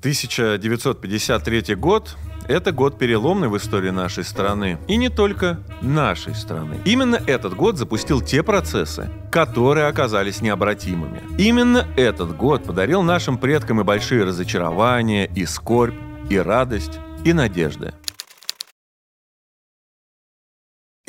1953 год это год переломный в истории нашей страны. И не только нашей страны. Именно этот год запустил те процессы, которые оказались необратимыми. Именно этот год подарил нашим предкам и большие разочарования, и скорбь, и радость, и надежды.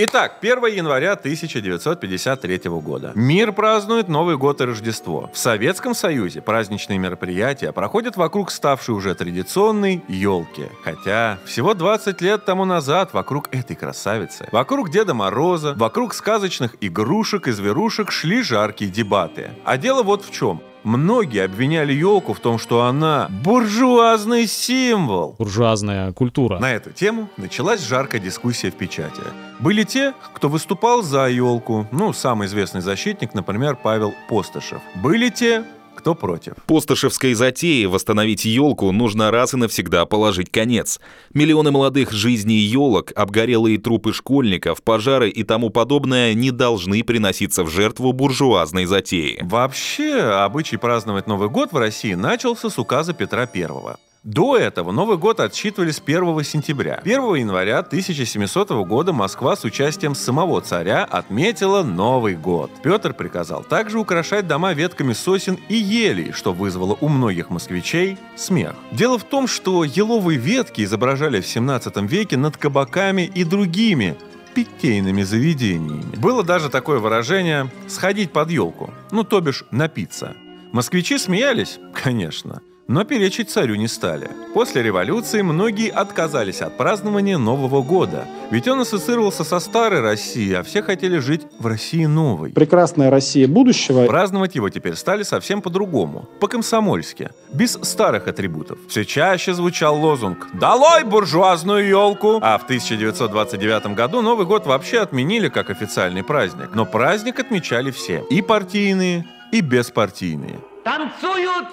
Итак, 1 января 1953 года. Мир празднует Новый год и Рождество. В Советском Союзе праздничные мероприятия проходят вокруг ставшей уже традиционной елки. Хотя всего 20 лет тому назад вокруг этой красавицы, вокруг Деда Мороза, вокруг сказочных игрушек и зверушек шли жаркие дебаты. А дело вот в чем. Многие обвиняли елку в том, что она буржуазный символ. Буржуазная культура. На эту тему началась жаркая дискуссия в печати. Были те, кто выступал за елку, ну, самый известный защитник, например, Павел Постышев. Были те, кто против? Постышевской затеи восстановить елку нужно раз и навсегда положить конец. Миллионы молодых жизней елок, обгорелые трупы школьников, пожары и тому подобное не должны приноситься в жертву буржуазной затеи. Вообще, обычай праздновать Новый год в России начался с указа Петра Первого. До этого Новый год отсчитывали с 1 сентября. 1 января 1700 года Москва с участием самого царя отметила Новый год. Петр приказал также украшать дома ветками сосен и елей, что вызвало у многих москвичей смех. Дело в том, что еловые ветки изображали в 17 веке над кабаками и другими питейными заведениями. Было даже такое выражение «сходить под елку», ну то бишь напиться. Москвичи смеялись, конечно, но перечить царю не стали. После революции многие отказались от празднования Нового года, ведь он ассоциировался со старой Россией, а все хотели жить в России новой. Прекрасная Россия будущего. Праздновать его теперь стали совсем по-другому, по-комсомольски, без старых атрибутов. Все чаще звучал лозунг «Долой буржуазную елку!» А в 1929 году Новый год вообще отменили как официальный праздник. Но праздник отмечали все, и партийные, и беспартийные. Танцуют!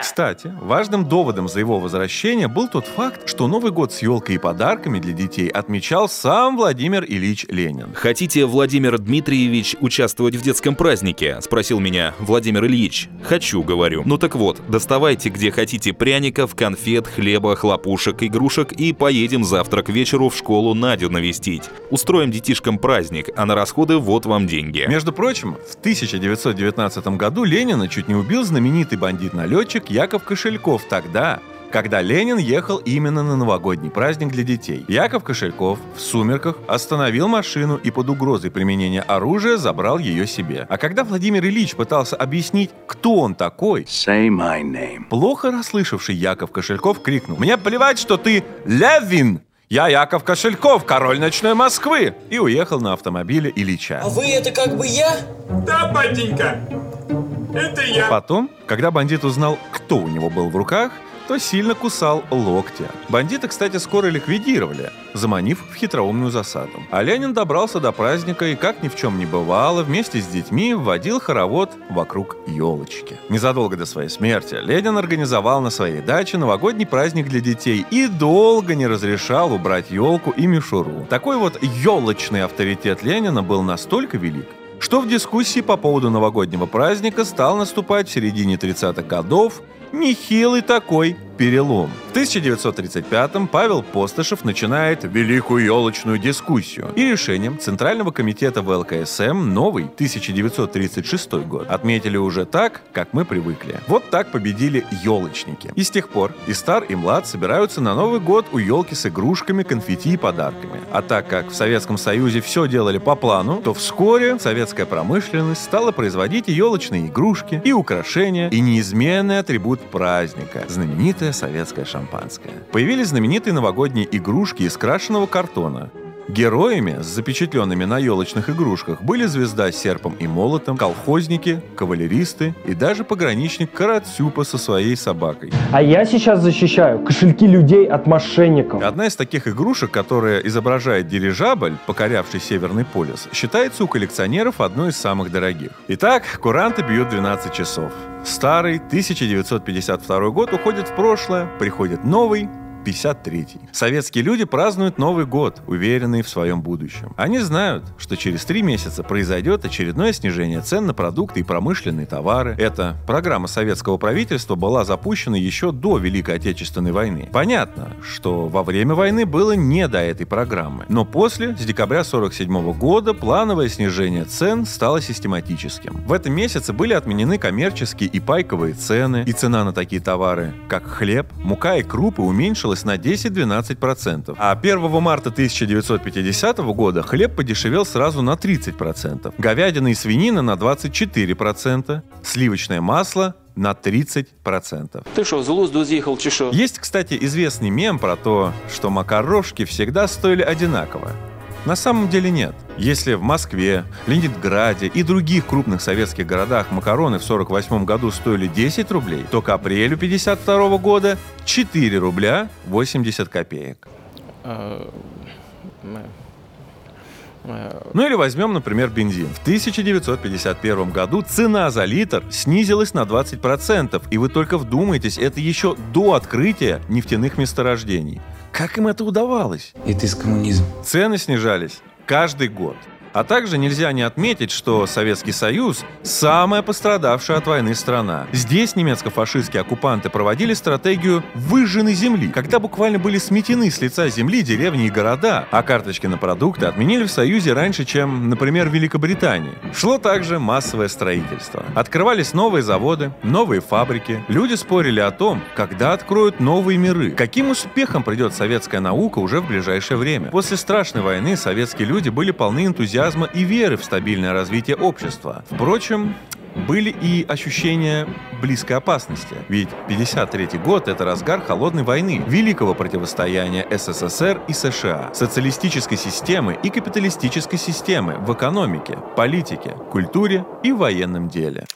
Кстати, важным доводом за его возвращение был тот факт, что Новый год с елкой и подарками для детей отмечал сам Владимир Ильич Ленин. «Хотите, Владимир Дмитриевич, участвовать в детском празднике?» – спросил меня Владимир Ильич. «Хочу», — говорю. «Ну так вот, доставайте где хотите пряников, конфет, хлеба, хлопушек, игрушек и поедем завтра к вечеру в школу Надю навестить. Устроим детишкам праздник, а на расходы вот вам деньги». Между прочим, в 1919 году Ленина чуть не убил знаменитый бандит-налетчик Яков Кошельков тогда, когда Ленин ехал именно на новогодний праздник для детей. Яков Кошельков в сумерках остановил машину и под угрозой применения оружия забрал ее себе. А когда Владимир Ильич пытался объяснить, кто он такой, Say my name. плохо расслышавший Яков Кошельков крикнул «Мне плевать, что ты Левин!» Я Яков Кошельков, король ночной Москвы!» И уехал на автомобиле Ильича. А вы это как бы я? Да, батенька, это я. Потом, когда бандит узнал, кто у него был в руках, то сильно кусал локти. Бандита, кстати, скоро ликвидировали, заманив в хитроумную засаду. А Ленин добрался до праздника и, как ни в чем не бывало, вместе с детьми вводил хоровод вокруг елочки. Незадолго до своей смерти Ленин организовал на своей даче новогодний праздник для детей и долго не разрешал убрать елку и мишуру. Такой вот елочный авторитет Ленина был настолько велик, что в дискуссии по поводу новогоднего праздника стал наступать в середине 30-х годов нехилый такой перелом. В 1935-м Павел Постышев начинает Великую елочную дискуссию. И решением Центрального комитета ВЛКСМ новый 1936 год отметили уже так, как мы привыкли. Вот так победили елочники. И с тех пор и стар, и млад собираются на Новый год у елки с игрушками, конфетти и подарками. А так как в Советском Союзе все делали по плану, то вскоре советская промышленность стала производить елочные игрушки, и украшения, и неизменный атрибут праздника – знаменитое советское шампанское. Появились знаменитые новогодние игрушки из крашеного картона. Героями, запечатленными на елочных игрушках, были звезда с серпом и молотом, колхозники, кавалеристы и даже пограничник Карацюпа со своей собакой. А я сейчас защищаю кошельки людей от мошенников. Одна из таких игрушек, которая изображает дирижабль, покорявший Северный полюс, считается у коллекционеров одной из самых дорогих. Итак, куранты бьют 12 часов. Старый 1952 год уходит в прошлое, приходит новый 53. Советские люди празднуют Новый год, уверенные в своем будущем. Они знают, что через три месяца произойдет очередное снижение цен на продукты и промышленные товары. Эта программа советского правительства была запущена еще до Великой Отечественной войны. Понятно, что во время войны было не до этой программы. Но после, с декабря 47 года, плановое снижение цен стало систематическим. В этом месяце были отменены коммерческие и пайковые цены, и цена на такие товары, как хлеб, мука и крупы уменьшилась на 10-12%. А 1 марта 1950 года хлеб подешевел сразу на 30%, говядина и свинина на 24%, сливочное масло на 30%. Ти що, з глузду з'їхав чи що? Есть, кстати, известный мем про то, что макарошки всегда стоили одинаково. На самом деле нет. Если в Москве, Ленинграде и других крупных советских городах макароны в 48 году стоили 10 рублей, то к апрелю 52 года 4 рубля 80 копеек. Ну или возьмем, например, бензин. В 1951 году цена за литр снизилась на 20%, и вы только вдумайтесь, это еще до открытия нефтяных месторождений. Как им это удавалось? Это из коммунизм. Цены снижались каждый год. А также нельзя не отметить, что Советский Союз – самая пострадавшая от войны страна. Здесь немецко-фашистские оккупанты проводили стратегию выжженной земли, когда буквально были сметены с лица земли деревни и города, а карточки на продукты отменили в Союзе раньше, чем, например, в Великобритании. Шло также массовое строительство. Открывались новые заводы, новые фабрики. Люди спорили о том, когда откроют новые миры. Каким успехом придет советская наука уже в ближайшее время. После страшной войны советские люди были полны энтузиазма и веры в стабильное развитие общества. Впрочем, были и ощущения близкой опасности. Ведь 53 год — это разгар холодной войны, великого противостояния СССР и США, социалистической системы и капиталистической системы в экономике, политике, культуре и военном деле.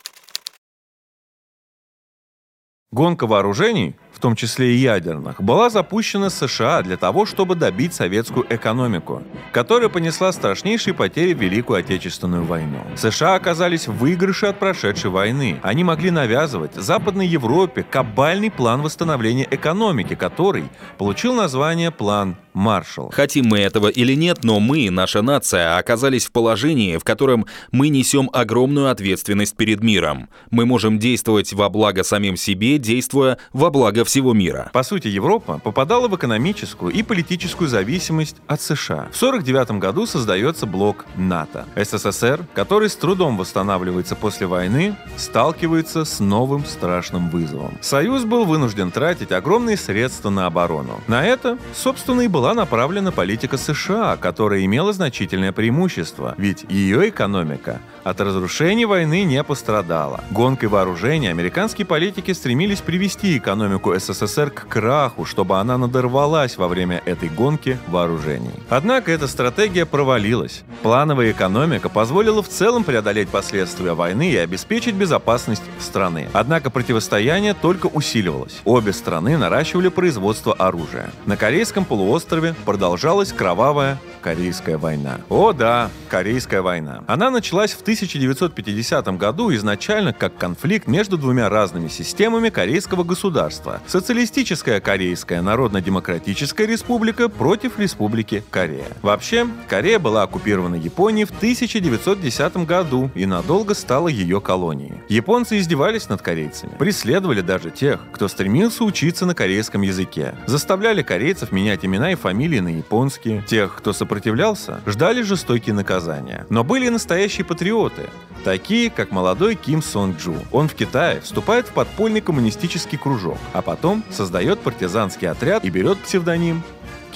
Гонка вооружений, в том числе и ядерных, была запущена США для того, чтобы добить советскую экономику, которая понесла страшнейшие потери в Великую Отечественную войну. США оказались в выигрыше от прошедшей войны. Они могли навязывать Западной Европе кабальный план восстановления экономики, который получил название «План Маршалл». Хотим мы этого или нет, но мы, наша нация, оказались в положении, в котором мы несем огромную ответственность перед миром. Мы можем действовать во благо самим себе, действуя во благо всего мира. По сути, Европа попадала в экономическую и политическую зависимость от США. В 1949 году создается блок НАТО. СССР, который с трудом восстанавливается после войны, сталкивается с новым страшным вызовом. Союз был вынужден тратить огромные средства на оборону. На это, собственно, и была направлена политика США, которая имела значительное преимущество, ведь ее экономика от разрушений войны не пострадала. Гонкой вооружений американские политики стремились привести экономику СССР к краху, чтобы она надорвалась во время этой гонки вооружений. Однако эта стратегия провалилась. Плановая экономика позволила в целом преодолеть последствия войны и обеспечить безопасность страны. Однако противостояние только усиливалось. Обе страны наращивали производство оружия. На Корейском полуострове продолжалась кровавая Корейская война. О да, Корейская война. Она началась в 1950 году изначально как конфликт между двумя разными системами корейского государства. Социалистическая Корейская Народно-Демократическая Республика против Республики Корея. Вообще, Корея была оккупирована Японией в 1910 году и надолго стала ее колонией. Японцы издевались над корейцами, преследовали даже тех, кто стремился учиться на корейском языке, заставляли корейцев менять имена и фамилии на японские, тех, кто сопротивлялся, ждали жестокие наказания. Но были и настоящие патриоты, такие как молодой Ким Сон Джу. Он в Китае вступает в подпольный коммунистический кружок, а потом создает партизанский отряд и берет псевдоним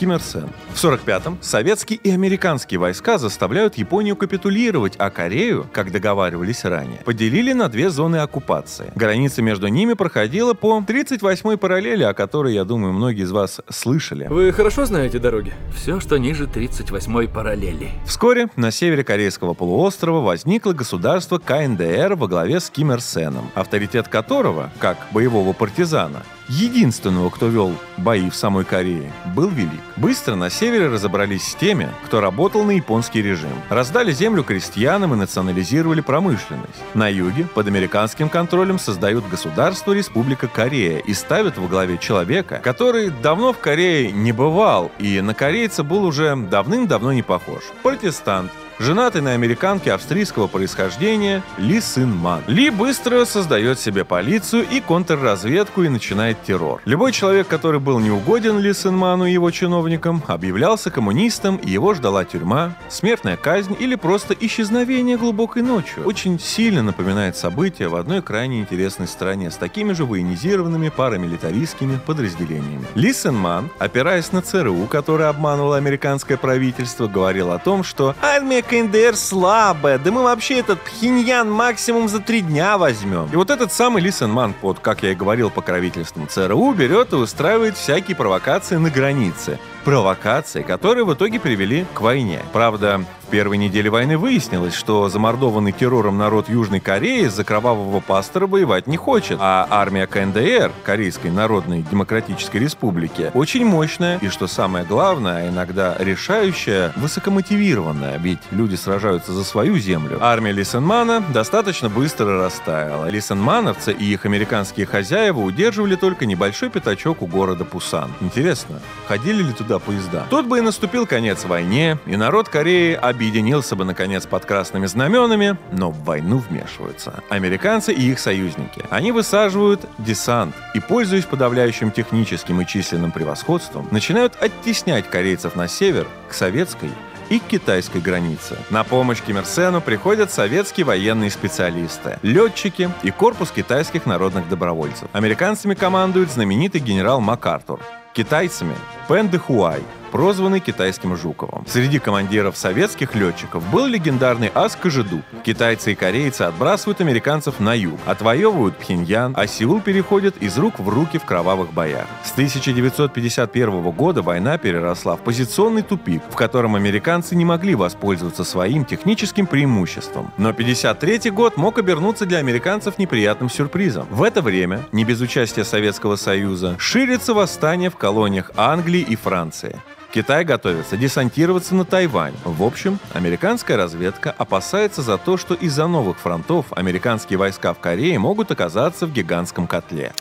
Ким Ир Сен. В 45-м советские и американские войска заставляют Японию капитулировать, а Корею, как договаривались ранее, поделили на две зоны оккупации. Граница между ними проходила по 38-й параллели, о которой, я думаю, многие из вас слышали. Вы хорошо знаете дороги? Все, что ниже 38-й параллели. Вскоре на севере Корейского полуострова возникло государство КНДР во главе с Ким Ир Сеном, авторитет которого, как боевого партизана, единственного, кто вел бои в самой Корее, был велик. Быстро на севере разобрались с теми, кто работал на японский режим. Раздали землю крестьянам и национализировали промышленность. На юге под американским контролем создают государство Республика Корея и ставят во главе человека, который давно в Корее не бывал и на корейца был уже давным-давно не похож. Протестант, женатый на американке австрийского происхождения Ли Сын Ман. Ли быстро создает себе полицию и контрразведку и начинает террор. Любой человек, который был неугоден Ли Сын Ману и его чиновникам, объявлялся коммунистом, и его ждала тюрьма, смертная казнь или просто исчезновение глубокой ночью. Очень сильно напоминает события в одной крайне интересной стране с такими же военизированными парамилитаристскими подразделениями. Ли Сын Ман, опираясь на ЦРУ, которое обманывало американское правительство, говорил о том, что армия КНДР слабая, да мы вообще этот Пхеньян максимум за три дня возьмем. И вот этот самый Ли Сэн Ман под, как я и говорил, покровительством ЦРУ берет и устраивает всякие провокации на границе. Провокации, которые в итоге привели к войне. Правда, первой неделе войны выяснилось, что замордованный террором народ Южной Кореи из-за кровавого пастора воевать не хочет, а армия КНДР, Корейской Народной Демократической Республики, очень мощная и, что самое главное, иногда решающая, высокомотивированная, ведь люди сражаются за свою землю. Армия Лисенмана достаточно быстро растаяла. Лисенмановцы и их американские хозяева удерживали только небольшой пятачок у города Пусан. Интересно, ходили ли туда поезда? Тут бы и наступил конец войне, и народ Кореи объединился бы, наконец, под красными знаменами, но в войну вмешиваются американцы и их союзники. Они высаживают десант и, пользуясь подавляющим техническим и численным превосходством, начинают оттеснять корейцев на север к советской и китайской границе. На помощь Ким Ир приходят советские военные специалисты, летчики и корпус китайских народных добровольцев. Американцами командует знаменитый генерал МакАртур. Китайцами – Пен Де Хуай, прозванный китайским Жуковым. Среди командиров советских летчиков был легендарный ас Кожедуб. Китайцы и корейцы отбрасывают американцев на юг, отвоевывают Пхеньян, а Сеул переходит из рук в руки в кровавых боях. С 1951 года война переросла в позиционный тупик, в котором американцы не могли воспользоваться своим техническим преимуществом. Но 1953 год мог обернуться для американцев неприятным сюрпризом. В это время, не без участия Советского Союза, ширится восстание в колониях Англии и Франции. Китай готовится десантироваться на Тайвань. В общем, американская разведка опасается за то, что из-за новых фронтов американские войска в Корее могут оказаться в гигантском котле.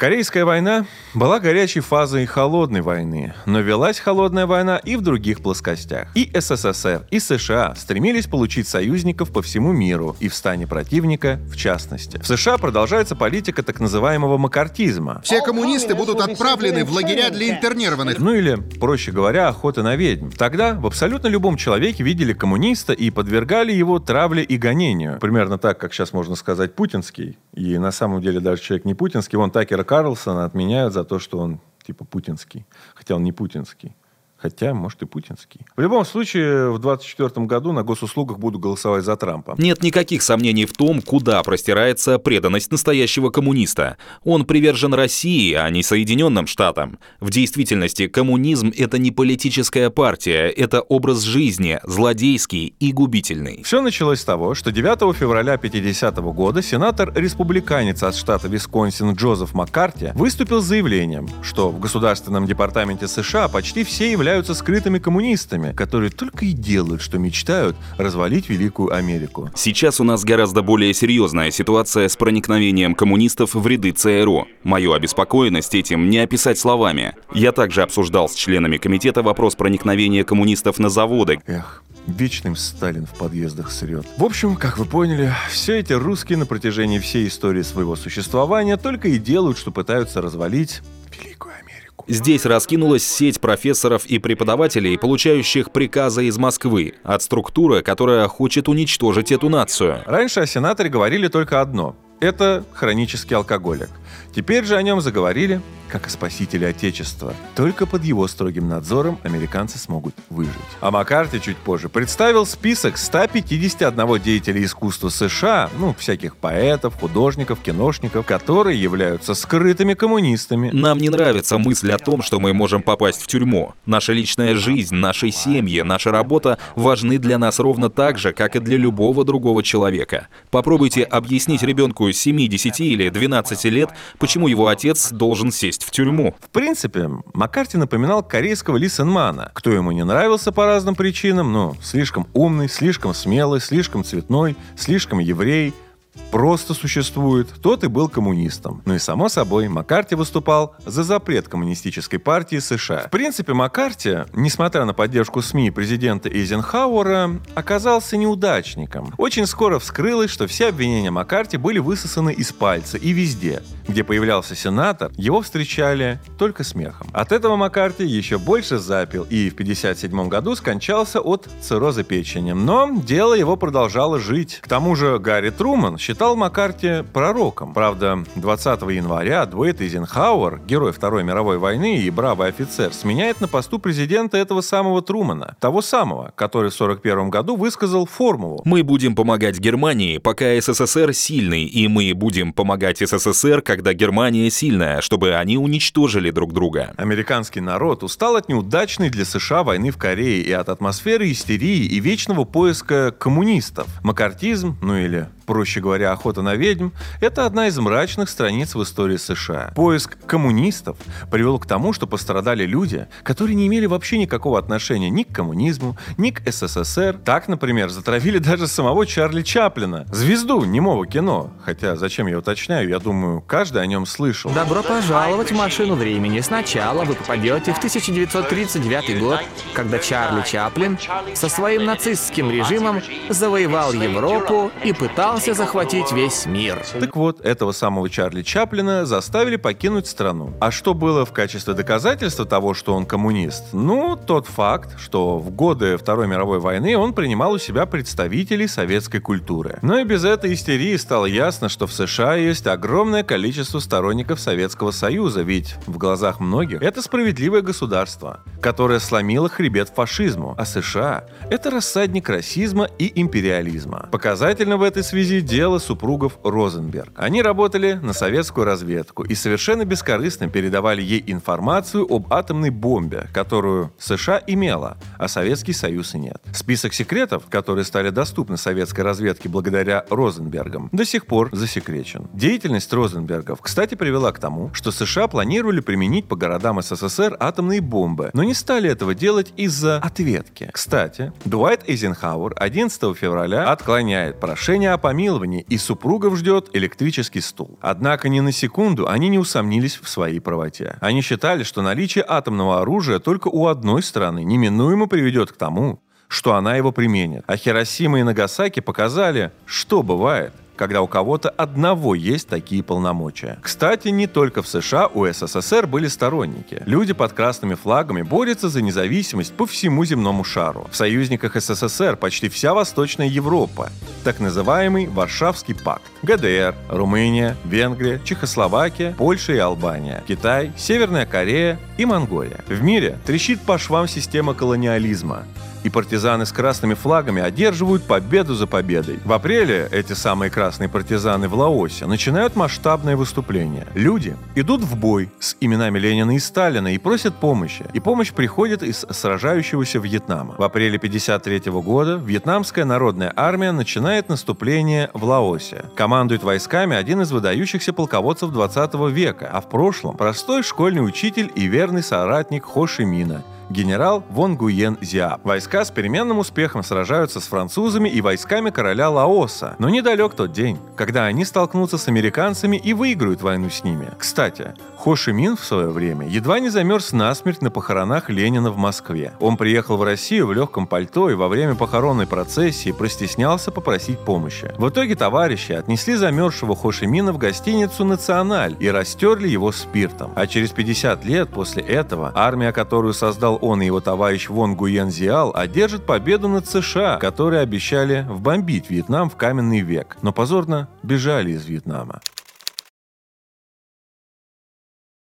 Корейская война была горячей фазой холодной войны, но велась холодная война и в других плоскостях. И СССР, и США стремились получить союзников по всему миру и в стане противника в частности. В США продолжается политика так называемого макартизма. Все коммунисты будут отправлены в лагеря для интернированных. Ну или, проще говоря, охота на ведьм. Тогда в абсолютно любом человеке видели коммуниста и подвергали его травле и гонению. Примерно так, как сейчас можно сказать путинский. И на самом деле даже человек не путинский, он Такера Карлсона отменяют за то, что он типа путинский. Хотя он не путинский. Хотя, может, и путинский. В любом случае, в 2024 году на госуслугах буду голосовать за Трампа. Нет никаких сомнений в том, куда простирается преданность настоящего коммуниста. Он привержен России, а не Соединенным Штатам. В действительности, коммунизм — это не политическая партия, это образ жизни, злодейский и губительный. Все началось с того, что 9 февраля 50 года сенатор-республиканец от штата Висконсин Джозеф Маккарти выступил с заявлением, что в Государственном департаменте США почти все являются являются скрытыми коммунистами, которые только и делают, что мечтают развалить Великую Америку. Сейчас у нас гораздо более серьезная ситуация с проникновением коммунистов в ряды ЦРУ. Мою обеспокоенность этим не описать словами. Я также обсуждал с членами комитета вопрос проникновения коммунистов на заводы. Эх, Вечным Сталин в подъездах срет. В общем, как вы поняли, все эти русские на протяжении всей истории своего существования только и делают, что пытаются развалить Великую Америку. Здесь раскинулась сеть профессоров и преподавателей, получающих приказы из Москвы от структуры, которая хочет уничтожить эту нацию. Раньше о сенаторе говорили только одно – это хронический алкоголик. Теперь же о нем заговорили как о спасителе Отечества. Только под его строгим надзором американцы смогут выжить. А Маккарти чуть позже представил список 151 деятелей искусства США, ну, всяких поэтов, художников, киношников, которые являются скрытыми коммунистами. Нам не нравится мысль о том, что мы можем попасть в тюрьму. Наша личная жизнь, наши семьи, наша работа важны для нас ровно так же, как и для любого другого человека. Попробуйте объяснить ребенку 7, 10 или 12 лет, почему его отец должен сесть в тюрьму. В принципе, Маккарти напоминал корейского Ли Сенмана. Кто ему не нравился по разным причинам, ну, слишком умный, слишком смелый, слишком цветной, слишком еврей – просто существует, тот и был коммунистом. Ну и само собой, Маккарти выступал за запрет коммунистической партии США. В принципе, Маккарти, несмотря на поддержку СМИ президента Эйзенхауэра, оказался неудачником. Очень скоро вскрылось, что все обвинения Маккарти были высосаны из пальца и везде, где появлялся сенатор, его встречали только смехом. От этого Маккарти еще больше запил и в 1957 году скончался от цирроза печени. Но дело его продолжало жить. К тому же Гарри Труман считал Маккарти пророком. Правда, 20 января Дуэйт Эйзенхауэр, герой Второй мировой войны и бравый офицер, сменяет на посту президента этого самого Трумана, того самого, который в 1941 году высказал формулу. Мы будем помогать Германии, пока СССР сильный, и мы будем помогать СССР, когда Германия сильная, чтобы они уничтожили друг друга. Американский народ устал от неудачной для США войны в Корее и от атмосферы истерии и вечного поиска коммунистов. Маккартизм, ну или проще говоря, охота на ведьм, это одна из мрачных страниц в истории США. Поиск коммунистов привел к тому, что пострадали люди, которые не имели вообще никакого отношения ни к коммунизму, ни к СССР. Так, например, затравили даже самого Чарли Чаплина, звезду немого кино. Хотя, зачем я уточняю, я думаю, каждый о нем слышал. Добро пожаловать в машину времени. Сначала вы попадете в 1939 год, когда Чарли Чаплин со своим нацистским режимом завоевал Европу и пытался пытался захватить весь мир. Так вот, этого самого Чарли Чаплина заставили покинуть страну. А что было в качестве доказательства того, что он коммунист? Ну, тот факт, что в годы Второй мировой войны он принимал у себя представителей советской культуры. Но и без этой истерии стало ясно, что в США есть огромное количество сторонников Советского Союза, ведь в глазах многих это справедливое государство, которое сломило хребет фашизму, а США — это рассадник расизма и империализма. Показательно в этой связи связи дело супругов Розенберг. Они работали на советскую разведку и совершенно бескорыстно передавали ей информацию об атомной бомбе, которую США имела, а Советский Союз и нет. Список секретов, которые стали доступны советской разведке благодаря Розенбергам, до сих пор засекречен. Деятельность Розенбергов, кстати, привела к тому, что США планировали применить по городам СССР атомные бомбы, но не стали этого делать из-за ответки. Кстати, Дуайт Эйзенхауэр 11 февраля отклоняет прошение о помиловании помиловании, и супругов ждет электрический стул. Однако ни на секунду они не усомнились в своей правоте. Они считали, что наличие атомного оружия только у одной страны неминуемо приведет к тому, что она его применит. А Хиросима и Нагасаки показали, что бывает, когда у кого-то одного есть такие полномочия. Кстати, не только в США у СССР были сторонники. Люди под красными флагами борются за независимость по всему земному шару. В союзниках СССР почти вся Восточная Европа, так называемый Варшавский пакт. ГДР, Румыния, Венгрия, Чехословакия, Польша и Албания, Китай, Северная Корея и Монголия. В мире трещит по швам система колониализма и партизаны с красными флагами одерживают победу за победой. В апреле эти самые красные партизаны в Лаосе начинают масштабное выступление. Люди идут в бой с именами Ленина и Сталина и просят помощи. И помощь приходит из сражающегося Вьетнама. В апреле 1953 года Вьетнамская народная армия начинает наступление в Лаосе. Командует войсками один из выдающихся полководцев 20 века, а в прошлом простой школьный учитель и верный соратник Хо Ши Мина – генерал Вон Гуен Зиап. Войска с переменным успехом сражаются с французами и войсками короля Лаоса. Но недалек тот день, когда они столкнутся с американцами и выиграют войну с ними. Кстати, Хо Ши Мин в свое время едва не замерз насмерть на похоронах Ленина в Москве. Он приехал в Россию в легком пальто и во время похоронной процессии простеснялся попросить помощи. В итоге товарищи отнесли замерзшего Хо Ши Мина в гостиницу «Националь» и растерли его спиртом. А через 50 лет после этого армия, которую создал он и его товарищ Вон Гуен Зиал одержат победу над США, которые обещали вбомбить Вьетнам в каменный век, но позорно бежали из Вьетнама.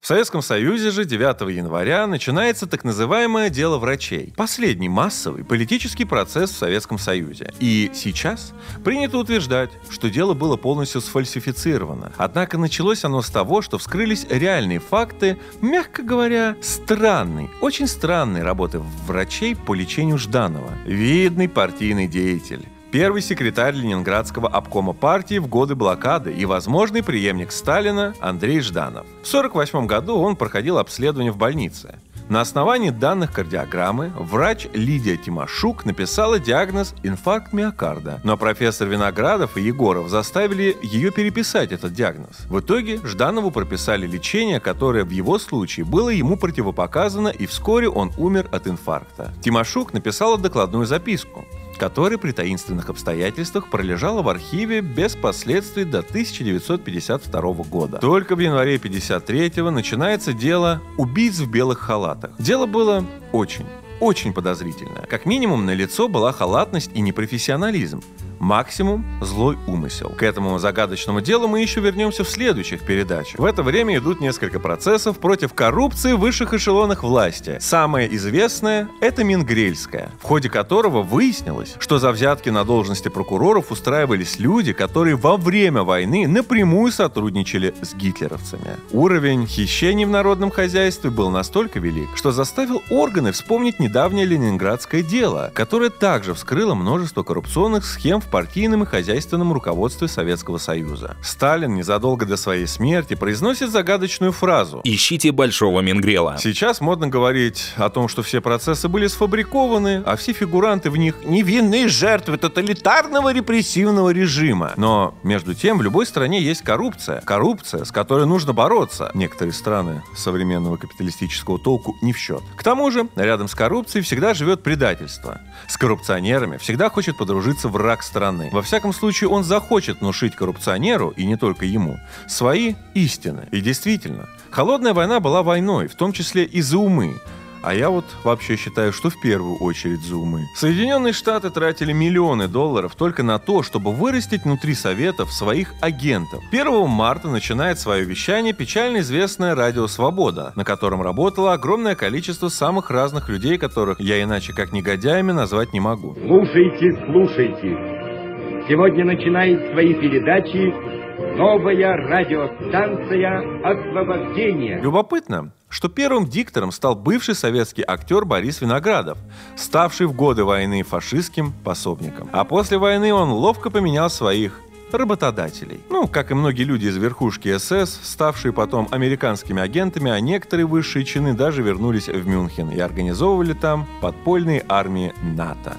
В Советском Союзе же 9 января начинается так называемое дело врачей. Последний массовый политический процесс в Советском Союзе. И сейчас принято утверждать, что дело было полностью сфальсифицировано. Однако началось оно с того, что вскрылись реальные факты, мягко говоря, странной, очень странной работы врачей по лечению Жданова. Видный партийный деятель первый секретарь Ленинградского обкома партии в годы блокады и возможный преемник Сталина Андрей Жданов. В 1948 году он проходил обследование в больнице. На основании данных кардиограммы врач Лидия Тимошук написала диагноз инфаркт миокарда, но профессор Виноградов и Егоров заставили ее переписать этот диагноз. В итоге Жданову прописали лечение, которое в его случае было ему противопоказано, и вскоре он умер от инфаркта. Тимошук написала докладную записку которая при таинственных обстоятельствах пролежала в архиве без последствий до 1952 года. Только в январе 1953 начинается дело убийц в белых халатах. Дело было очень, очень подозрительное. Как минимум на лицо была халатность и непрофессионализм максимум злой умысел. К этому загадочному делу мы еще вернемся в следующих передачах. В это время идут несколько процессов против коррупции в высших эшелонах власти. Самое известное – это Мингрельская, в ходе которого выяснилось, что за взятки на должности прокуроров устраивались люди, которые во время войны напрямую сотрудничали с гитлеровцами. Уровень хищений в народном хозяйстве был настолько велик, что заставил органы вспомнить недавнее ленинградское дело, которое также вскрыло множество коррупционных схем в партийном и хозяйственном руководстве Советского Союза. Сталин незадолго до своей смерти произносит загадочную фразу «Ищите большого Менгрела». Сейчас модно говорить о том, что все процессы были сфабрикованы, а все фигуранты в них невинные жертвы тоталитарного репрессивного режима. Но, между тем, в любой стране есть коррупция. Коррупция, с которой нужно бороться. Некоторые страны современного капиталистического толку не в счет. К тому же, рядом с коррупцией всегда живет предательство. С коррупционерами всегда хочет подружиться враг страны стороны. Во всяком случае, он захочет внушить коррупционеру, и не только ему, свои истины. И действительно, холодная война была войной, в том числе и за умы, а я вот вообще считаю, что в первую очередь за умы. Соединенные Штаты тратили миллионы долларов только на то, чтобы вырастить внутри Советов своих агентов. 1 марта начинает свое вещание печально известное «Радио Свобода», на котором работало огромное количество самых разных людей, которых я иначе как негодяями назвать не могу. Слушайте, слушайте. Сегодня начинает свои передачи новая радиостанция «Освобождение». Любопытно, что первым диктором стал бывший советский актер Борис Виноградов, ставший в годы войны фашистским пособником. А после войны он ловко поменял своих работодателей. Ну, как и многие люди из верхушки СС, ставшие потом американскими агентами, а некоторые высшие чины даже вернулись в Мюнхен и организовывали там подпольные армии НАТО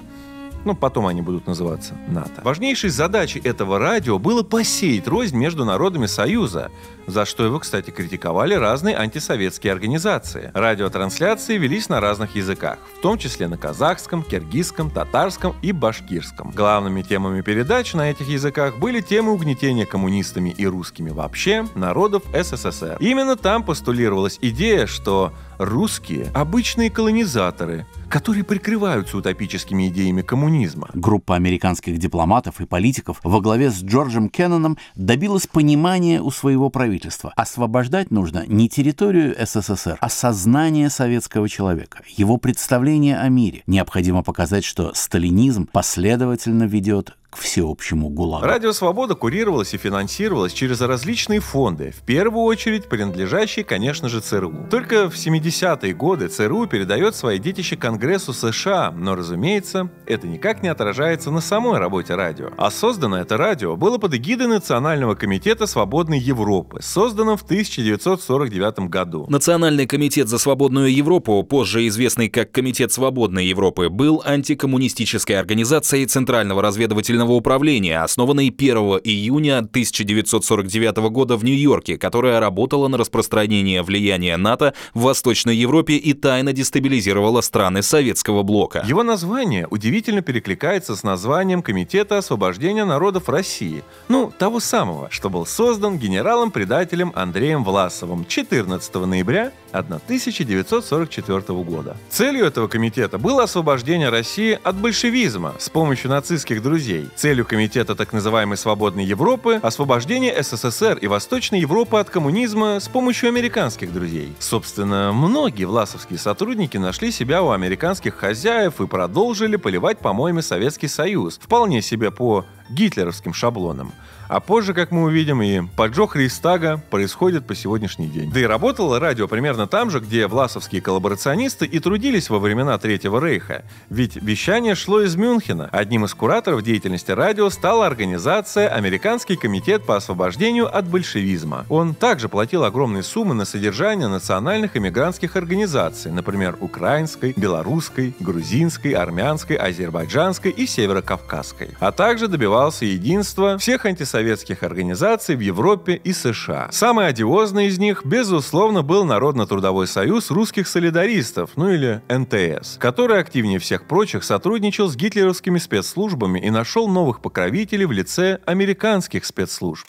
ну, потом они будут называться НАТО. Важнейшей задачей этого радио было посеять рознь между народами Союза, за что его, кстати, критиковали разные антисоветские организации. Радиотрансляции велись на разных языках, в том числе на казахском, киргизском, татарском и башкирском. Главными темами передач на этих языках были темы угнетения коммунистами и русскими вообще народов СССР. Именно там постулировалась идея, что русские – обычные колонизаторы, которые прикрываются утопическими идеями коммунизма. Группа американских дипломатов и политиков во главе с Джорджем Кенноном добилась понимания у своего правительства. Освобождать нужно не территорию СССР, а сознание советского человека, его представление о мире. Необходимо показать, что сталинизм последовательно ведет к всеобщему ГУЛАГу. Радио «Свобода» курировалось и финансировалось через различные фонды, в первую очередь принадлежащие, конечно же, ЦРУ. Только в 70-е годы ЦРУ передает свои детище Конгрессу США, но, разумеется, это никак не отражается на самой работе радио. А создано это радио было под эгидой Национального комитета свободной Европы, созданном в 1949 году. Национальный комитет за свободную Европу, позже известный как Комитет свободной Европы, был антикоммунистической организацией Центрального разведывательного общественного управления, основанной 1 июня 1949 года в Нью-Йорке, которая работала на распространение влияния НАТО в Восточной Европе и тайно дестабилизировала страны Советского блока. Его название удивительно перекликается с названием Комитета освобождения народов России, ну, того самого, что был создан генералом-предателем Андреем Власовым 14 ноября 1944 года. Целью этого комитета было освобождение России от большевизма с помощью нацистских друзей Целью комитета так называемой «Свободной Европы» освобождение СССР и Восточной Европы от коммунизма с помощью американских друзей. Собственно, многие власовские сотрудники нашли себя у американских хозяев и продолжили поливать помоями Советский Союз, вполне себе по гитлеровским шаблонам. А позже, как мы увидим, и поджог Рейстага происходит по сегодняшний день. Да и работало радио примерно там же, где власовские коллаборационисты и трудились во времена Третьего Рейха. Ведь вещание шло из Мюнхена. Одним из кураторов деятельности радио стала организация Американский комитет по освобождению от большевизма. Он также платил огромные суммы на содержание национальных иммигрантских организаций, например, украинской, белорусской, грузинской, армянской, азербайджанской и северокавказской. А также добивался единства всех антисоветских советских организаций в Европе и США. Самый одиозный из них, безусловно, был Народно-трудовой союз русских солидаристов, ну или НТС, который активнее всех прочих сотрудничал с гитлеровскими спецслужбами и нашел новых покровителей в лице американских спецслужб.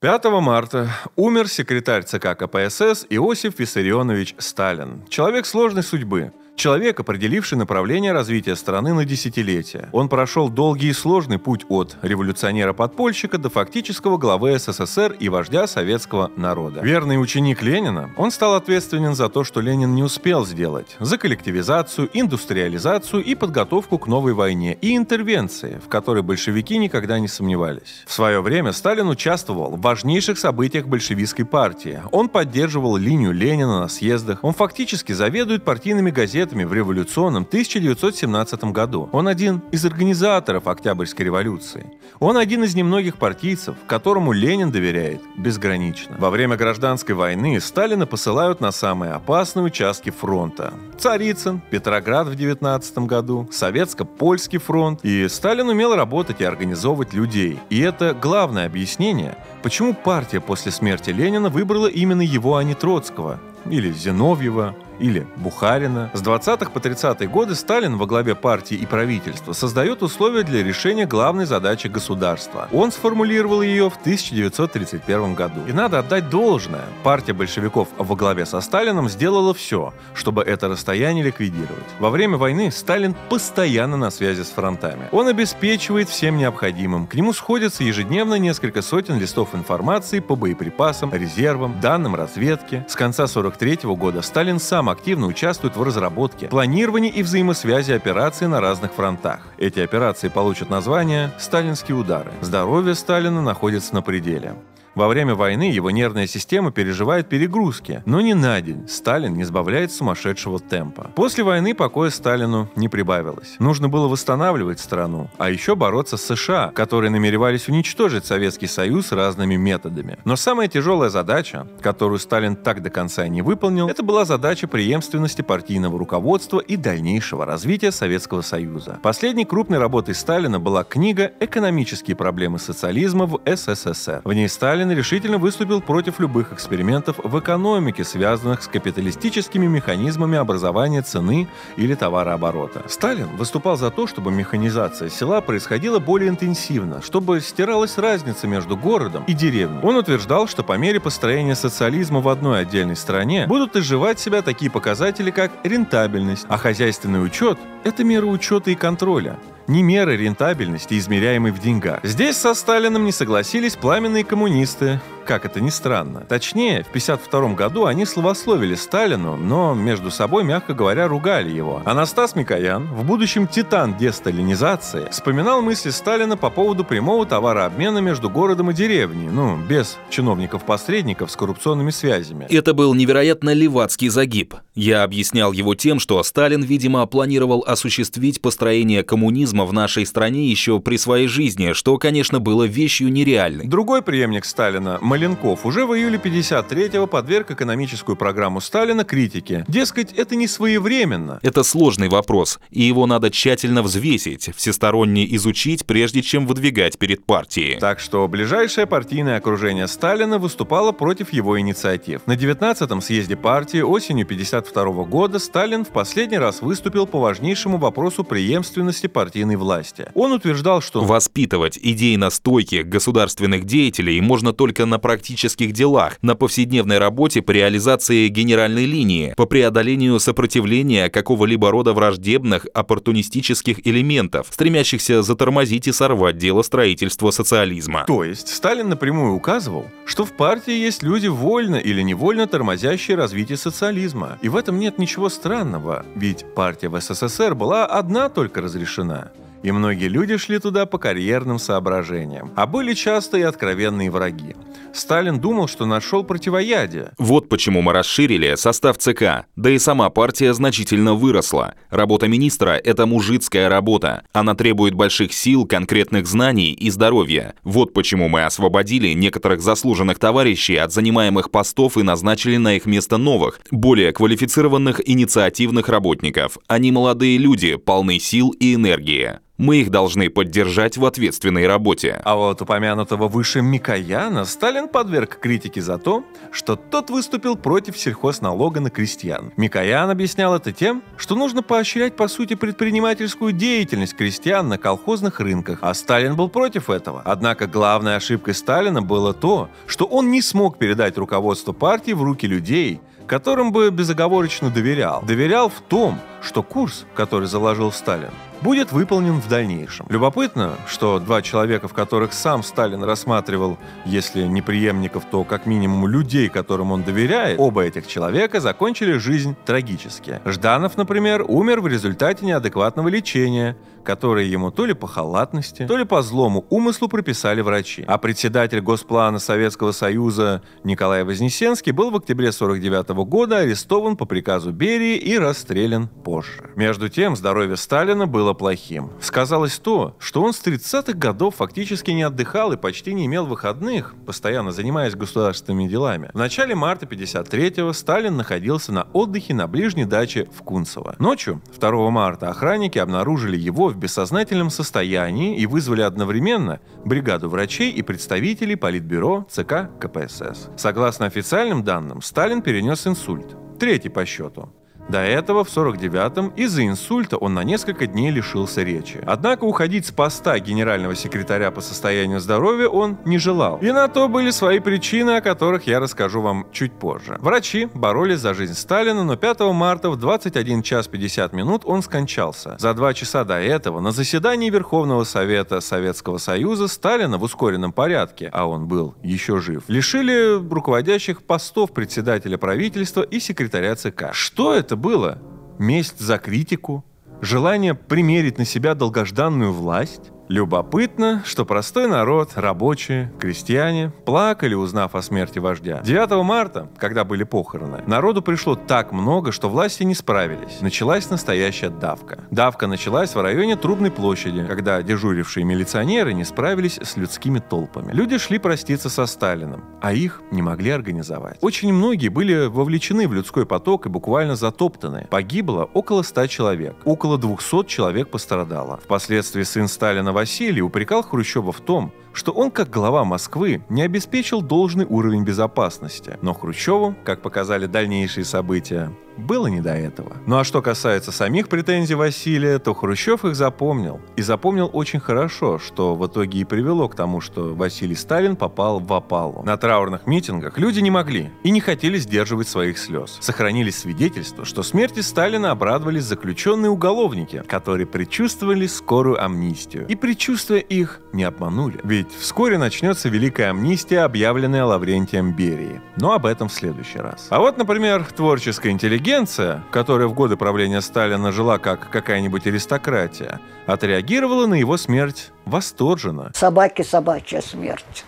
5 марта умер секретарь ЦК КПСС Иосиф Виссарионович Сталин. Человек сложной судьбы. Человек, определивший направление развития страны на десятилетия. Он прошел долгий и сложный путь от революционера-подпольщика до фактического главы СССР и вождя советского народа. Верный ученик Ленина, он стал ответственен за то, что Ленин не успел сделать. За коллективизацию, индустриализацию и подготовку к новой войне и интервенции, в которой большевики никогда не сомневались. В свое время Сталин участвовал в важнейших событиях большевистской партии. Он поддерживал линию Ленина на съездах. Он фактически заведует партийными газетами Советами в революционном 1917 году. Он один из организаторов Октябрьской революции. Он один из немногих партийцев, которому Ленин доверяет безгранично. Во время гражданской войны Сталина посылают на самые опасные участки фронта. Царицын, Петроград в 19 году, Советско-Польский фронт. И Сталин умел работать и организовывать людей. И это главное объяснение, почему партия после смерти Ленина выбрала именно его, а не Троцкого. Или Зиновьева, или Бухарина. С 20-х по 30-е годы Сталин во главе партии и правительства создает условия для решения главной задачи государства. Он сформулировал ее в 1931 году. И надо отдать должное. Партия большевиков во главе со Сталином сделала все, чтобы это расстояние ликвидировать. Во время войны Сталин постоянно на связи с фронтами. Он обеспечивает всем необходимым. К нему сходятся ежедневно несколько сотен листов информации по боеприпасам, резервам, данным разведки. С конца 43 года Сталин сам активно участвует в разработке, планировании и взаимосвязи операций на разных фронтах. Эти операции получат название «Сталинские удары». Здоровье Сталина находится на пределе. Во время войны его нервная система переживает перегрузки, но ни на день Сталин не сбавляет сумасшедшего темпа. После войны покоя Сталину не прибавилось. Нужно было восстанавливать страну, а еще бороться с США, которые намеревались уничтожить Советский Союз разными методами. Но самая тяжелая задача, которую Сталин так до конца и не выполнил, это была задача преемственности партийного руководства и дальнейшего развития Советского Союза. Последней крупной работой Сталина была книга «Экономические проблемы социализма в СССР». В ней Сталин Сталин решительно выступил против любых экспериментов в экономике, связанных с капиталистическими механизмами образования цены или товарооборота. Сталин выступал за то, чтобы механизация села происходила более интенсивно, чтобы стиралась разница между городом и деревней. Он утверждал, что по мере построения социализма в одной отдельной стране будут изживать себя такие показатели, как рентабельность, а хозяйственный учет – это мера учета и контроля не меры рентабельности, измеряемой в деньгах. Здесь со Сталином не согласились пламенные коммунисты, как это ни странно. Точнее, в 1952 году они словословили Сталину, но между собой, мягко говоря, ругали его. Анастас Микоян, в будущем титан десталинизации, вспоминал мысли Сталина по поводу прямого товарообмена между городом и деревней, ну, без чиновников-посредников с коррупционными связями. Это был невероятно левацкий загиб. Я объяснял его тем, что Сталин, видимо, планировал осуществить построение коммунизма в нашей стране еще при своей жизни, что, конечно, было вещью нереальной. Другой преемник Сталина, Маленков уже в июле 53-го подверг экономическую программу Сталина критике. Дескать, это не своевременно. Это сложный вопрос, и его надо тщательно взвесить, всесторонне изучить, прежде чем выдвигать перед партией. Так что ближайшее партийное окружение Сталина выступало против его инициатив. На 19-м съезде партии осенью 53 1952 года Сталин в последний раз выступил по важнейшему вопросу преемственности партийной власти. Он утверждал, что Воспитывать идейно стойких государственных деятелей можно только на практических делах, на повседневной работе по реализации генеральной линии, по преодолению сопротивления какого-либо рода враждебных, оппортунистических элементов, стремящихся затормозить и сорвать дело строительства социализма. То есть Сталин напрямую указывал, что в партии есть люди вольно или невольно тормозящие развитие социализма. И в этом нет ничего странного, ведь партия в СССР была одна только разрешена. И многие люди шли туда по карьерным соображениям. А были часто и откровенные враги. Сталин думал, что нашел противоядие. Вот почему мы расширили состав ЦК. Да и сама партия значительно выросла. Работа министра – это мужицкая работа. Она требует больших сил, конкретных знаний и здоровья. Вот почему мы освободили некоторых заслуженных товарищей от занимаемых постов и назначили на их место новых, более квалифицированных инициативных работников. Они молодые люди, полны сил и энергии. Мы их должны поддержать в ответственной работе. А вот упомянутого выше Микояна Сталин подверг критике за то, что тот выступил против сельхозналога на крестьян. Микоян объяснял это тем, что нужно поощрять по сути предпринимательскую деятельность крестьян на колхозных рынках, а Сталин был против этого. Однако главной ошибкой Сталина было то, что он не смог передать руководство партии в руки людей, которым бы безоговорочно доверял. Доверял в том, что курс, который заложил Сталин, будет выполнен в дальнейшем. Любопытно, что два человека, в которых сам Сталин рассматривал, если не преемников, то как минимум людей, которым он доверяет, оба этих человека закончили жизнь трагически. Жданов, например, умер в результате неадекватного лечения, которое ему то ли по халатности, то ли по злому умыслу прописали врачи. А председатель Госплана Советского Союза Николай Вознесенский был в октябре 49 года арестован по приказу Берии и расстрелян позже. Между тем, здоровье Сталина было плохим. Сказалось то, что он с 30-х годов фактически не отдыхал и почти не имел выходных, постоянно занимаясь государственными делами. В начале марта 53-го Сталин находился на отдыхе на ближней даче в Кунцево. Ночью, 2 марта, охранники обнаружили его в бессознательном состоянии и вызвали одновременно бригаду врачей и представителей Политбюро ЦК КПСС. Согласно официальным данным, Сталин перенес инсульт, третий по счету. До этого, в 49-м, из-за инсульта он на несколько дней лишился речи. Однако уходить с поста генерального секретаря по состоянию здоровья он не желал. И на то были свои причины, о которых я расскажу вам чуть позже. Врачи боролись за жизнь Сталина, но 5 марта в 21 час 50 минут он скончался. За два часа до этого на заседании Верховного Совета Советского Союза Сталина в ускоренном порядке, а он был еще жив, лишили руководящих постов председателя правительства и секретаря ЦК. Что это было? Месть за критику? Желание примерить на себя долгожданную власть? Любопытно, что простой народ, рабочие, крестьяне, плакали, узнав о смерти вождя. 9 марта, когда были похороны, народу пришло так много, что власти не справились. Началась настоящая давка. Давка началась в районе Трубной площади, когда дежурившие милиционеры не справились с людскими толпами. Люди шли проститься со Сталиным, а их не могли организовать. Очень многие были вовлечены в людской поток и буквально затоптаны. Погибло около 100 человек. Около 200 человек пострадало. Впоследствии сын Сталина Василий упрекал Хрущева в том, что он, как глава Москвы, не обеспечил должный уровень безопасности. Но Хрущеву, как показали дальнейшие события, было не до этого. Ну а что касается самих претензий Василия, то Хрущев их запомнил. И запомнил очень хорошо, что в итоге и привело к тому, что Василий Сталин попал в опалу. На траурных митингах люди не могли и не хотели сдерживать своих слез. Сохранились свидетельства, что смерти Сталина обрадовались заключенные уголовники, которые предчувствовали скорую амнистию. И предчувствия их не обманули. Ведь вскоре начнется Великая амнистия, объявленная Лаврентием Берии. Но об этом в следующий раз. А вот, например, творческая интеллигенция, которая в годы правления Сталина жила как какая-нибудь аристократия, отреагировала на его смерть восторженно. Собаки собачья смерть.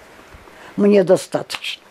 Мне достаточно.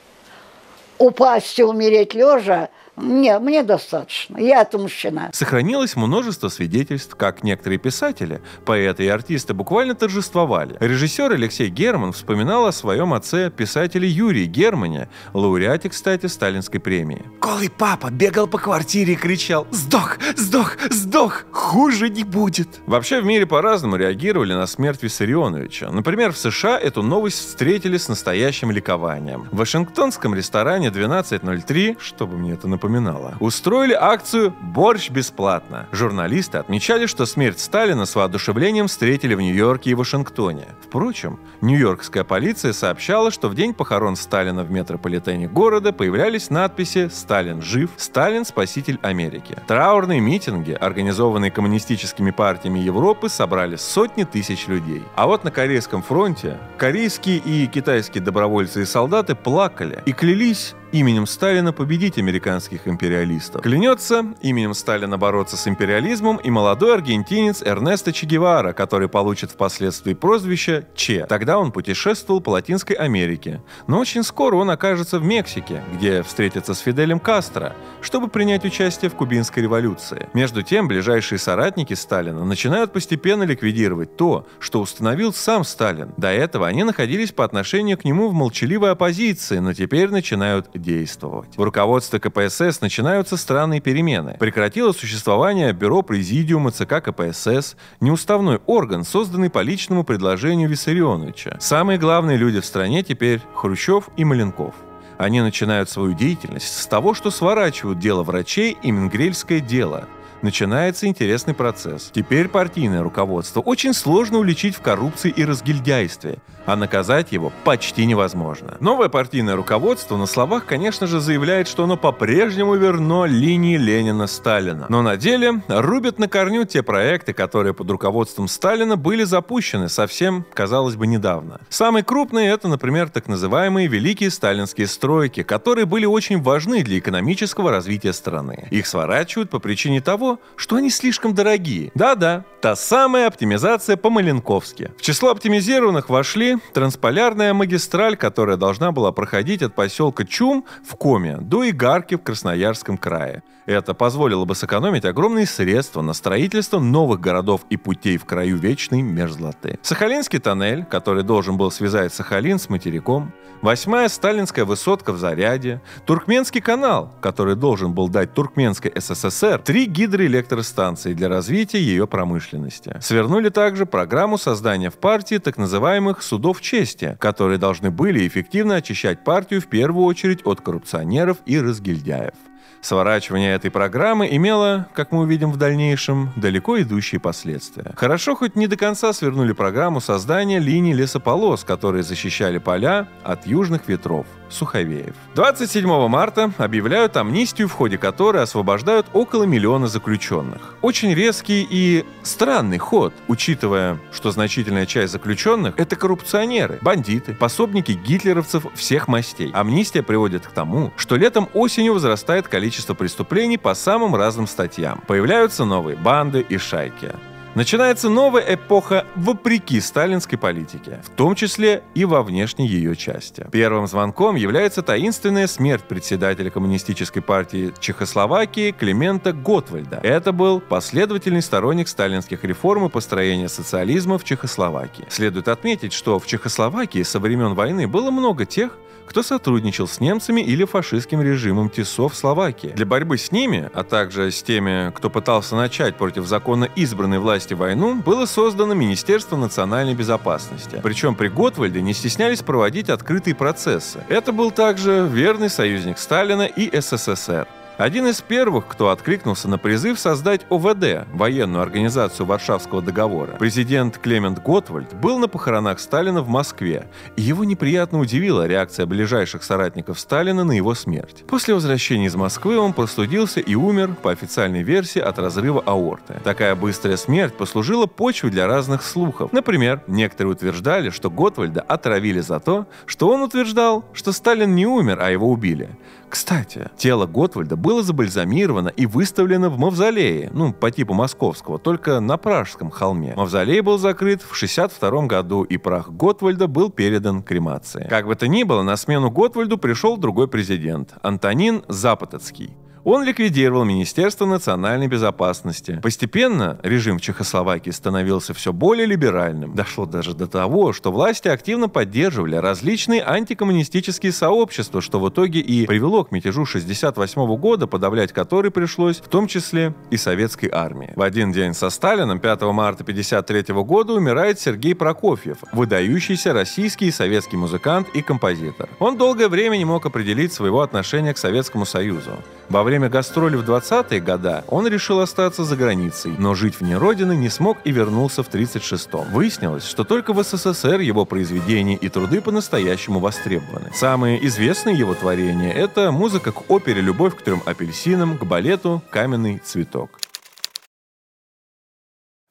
Упасть и умереть лежа мне, мне достаточно. Я отмщена. Сохранилось множество свидетельств, как некоторые писатели, поэты и артисты буквально торжествовали. Режиссер Алексей Герман вспоминал о своем отце, писателе Юрии Германе, лауреате, кстати, сталинской премии. «Голый папа бегал по квартире и кричал «Сдох! Сдох! Сдох! Хуже не будет!» Вообще в мире по-разному реагировали на смерть Виссарионовича. Например, в США эту новость встретили с настоящим ликованием. В Вашингтонском ресторане Казани 1203, чтобы мне это напоминало, устроили акцию «Борщ бесплатно». Журналисты отмечали, что смерть Сталина с воодушевлением встретили в Нью-Йорке и Вашингтоне. Впрочем, нью-йоркская полиция сообщала, что в день похорон Сталина в метрополитене города появлялись надписи «Сталин жив», «Сталин – спаситель Америки». Траурные митинги, организованные коммунистическими партиями Европы, собрали сотни тысяч людей. А вот на Корейском фронте корейские и китайские добровольцы и солдаты плакали и клялись именем Сталина победить американских империалистов. Клянется именем Сталина бороться с империализмом и молодой аргентинец Эрнесто Че Гевара, который получит впоследствии прозвище Че. Тогда он путешествовал по Латинской Америке. Но очень скоро он окажется в Мексике, где встретится с Фиделем Кастро, чтобы принять участие в Кубинской революции. Между тем, ближайшие соратники Сталина начинают постепенно ликвидировать то, что установил сам Сталин. До этого они находились по отношению к нему в молчаливой оппозиции, но теперь начинают действовать. В руководстве КПСС начинаются странные перемены. Прекратило существование Бюро Президиума ЦК КПСС, неуставной орган, созданный по личному предложению Виссарионовича. Самые главные люди в стране теперь Хрущев и Маленков. Они начинают свою деятельность с того, что сворачивают дело врачей и Менгрельское дело – начинается интересный процесс. Теперь партийное руководство очень сложно уличить в коррупции и разгильдяйстве, а наказать его почти невозможно. Новое партийное руководство на словах, конечно же, заявляет, что оно по-прежнему верно линии Ленина-Сталина. Но на деле рубят на корню те проекты, которые под руководством Сталина были запущены совсем, казалось бы, недавно. Самый крупный это, например, так называемые великие сталинские стройки, которые были очень важны для экономического развития страны. Их сворачивают по причине того, что они слишком дорогие. Да-да, та самая оптимизация по-маленковски. В число оптимизированных вошли трансполярная магистраль, которая должна была проходить от поселка Чум в Коме до Игарки в Красноярском крае. Это позволило бы сэкономить огромные средства на строительство новых городов и путей в краю вечной мерзлоты. Сахалинский тоннель, который должен был связать Сахалин с материком, восьмая сталинская высотка в Заряде, Туркменский канал, который должен был дать Туркменской СССР три гидроэлектростанции для развития ее промышленности. Свернули также программу создания в партии так называемых судов чести, которые должны были эффективно очищать партию в первую очередь от коррупционеров и разгильдяев. Сворачивание этой программы имело, как мы увидим в дальнейшем, далеко идущие последствия. Хорошо, хоть не до конца свернули программу создания линий лесополос, которые защищали поля от южных ветров. Суховеев. 27 марта объявляют амнистию, в ходе которой освобождают около миллиона заключенных. Очень резкий и странный ход, учитывая, что значительная часть заключенных – это коррупционеры, бандиты, пособники гитлеровцев всех мастей. Амнистия приводит к тому, что летом-осенью возрастает количество преступлений по самым разным статьям. Появляются новые банды и шайки. Начинается новая эпоха вопреки сталинской политике, в том числе и во внешней ее части. Первым звонком является таинственная смерть председателя Коммунистической партии Чехословакии Климента Готвальда. Это был последовательный сторонник сталинских реформ и построения социализма в Чехословакии. Следует отметить, что в Чехословакии со времен войны было много тех, кто сотрудничал с немцами или фашистским режимом ТИСО в Словакии. Для борьбы с ними, а также с теми, кто пытался начать против закона избранной власти войну, было создано Министерство национальной безопасности. Причем при Готвальде не стеснялись проводить открытые процессы. Это был также верный союзник Сталина и СССР. Один из первых, кто откликнулся на призыв создать ОВД, военную организацию Варшавского договора, президент Клемент Готвальд, был на похоронах Сталина в Москве, и его неприятно удивила реакция ближайших соратников Сталина на его смерть. После возвращения из Москвы он простудился и умер, по официальной версии, от разрыва аорты. Такая быстрая смерть послужила почвой для разных слухов. Например, некоторые утверждали, что Готвальда отравили за то, что он утверждал, что Сталин не умер, а его убили. Кстати, тело Готвальда было забальзамировано и выставлено в мавзолее, ну, по типу московского, только на Пражском холме. Мавзолей был закрыт в 62 году, и прах Готвальда был передан кремации. Как бы то ни было, на смену Готвальду пришел другой президент, Антонин Запотецкий. Он ликвидировал Министерство национальной безопасности. Постепенно режим в Чехословакии становился все более либеральным. Дошло даже до того, что власти активно поддерживали различные антикоммунистические сообщества, что в итоге и привело к мятежу 68 года, подавлять который пришлось в том числе и советской армии. В один день со Сталином, 5 марта 1953 года, умирает Сергей Прокофьев, выдающийся российский и советский музыкант и композитор. Он долгое время не мог определить своего отношения к Советскому Союзу. Во время гастролей в 20-е годы он решил остаться за границей, но жить вне родины не смог и вернулся в 1936-м. Выяснилось, что только в СССР его произведения и труды по-настоящему востребованы. Самые известные его творения — это музыка к опере «Любовь к трем апельсинам», к балету «Каменный цветок».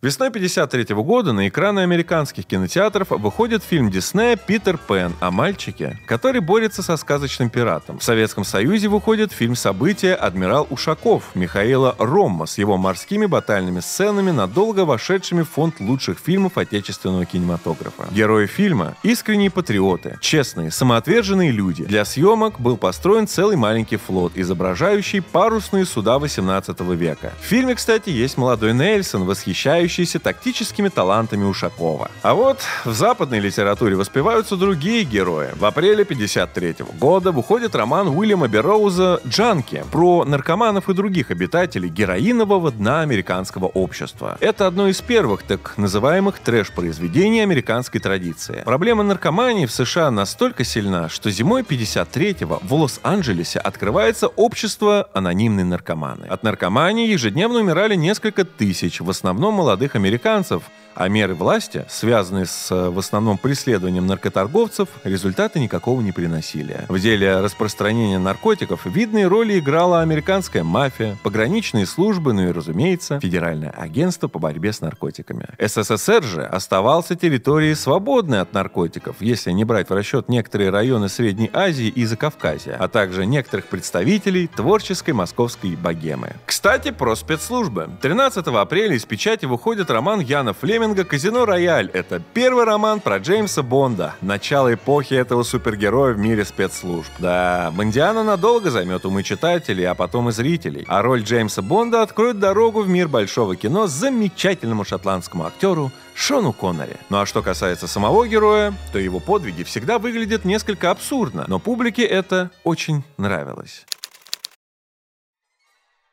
Весной 1953 года на экраны американских кинотеатров выходит фильм Диснея «Питер Пен» о мальчике, который борется со сказочным пиратом. В Советском Союзе выходит фильм «События. Адмирал Ушаков» Михаила Ромма с его морскими батальными сценами, надолго вошедшими в фонд лучших фильмов отечественного кинематографа. Герои фильма — искренние патриоты, честные, самоотверженные люди. Для съемок был построен целый маленький флот, изображающий парусные суда 18 века. В фильме, кстати, есть молодой Нельсон, восхищающий выдающийся тактическими талантами Ушакова. А вот в западной литературе воспеваются другие герои. В апреле 1953 года выходит роман Уильяма Берроуза «Джанки» про наркоманов и других обитателей героинового дна американского общества. Это одно из первых так называемых трэш-произведений американской традиции. Проблема наркомании в США настолько сильна, что зимой 53-го в Лос-Анджелесе открывается общество анонимной наркоманы. От наркомании ежедневно умирали несколько тысяч, в основном молодых молодых американцев, а меры власти, связанные с э, в основном преследованием наркоторговцев, результата никакого не приносили. В деле распространения наркотиков видные роли играла американская мафия, пограничные службы, ну и, разумеется, Федеральное агентство по борьбе с наркотиками. СССР же оставался территорией свободной от наркотиков, если не брать в расчет некоторые районы Средней Азии и Закавказья, а также некоторых представителей творческой московской богемы. Кстати, про спецслужбы. 13 апреля из печати выходит роман Яна Флеминга Флеминга «Казино Рояль» — это первый роман про Джеймса Бонда, начало эпохи этого супергероя в мире спецслужб. Да, Бондиана надолго займет умы читателей, а потом и зрителей. А роль Джеймса Бонда откроет дорогу в мир большого кино замечательному шотландскому актеру Шону Коннери. Ну а что касается самого героя, то его подвиги всегда выглядят несколько абсурдно, но публике это очень нравилось.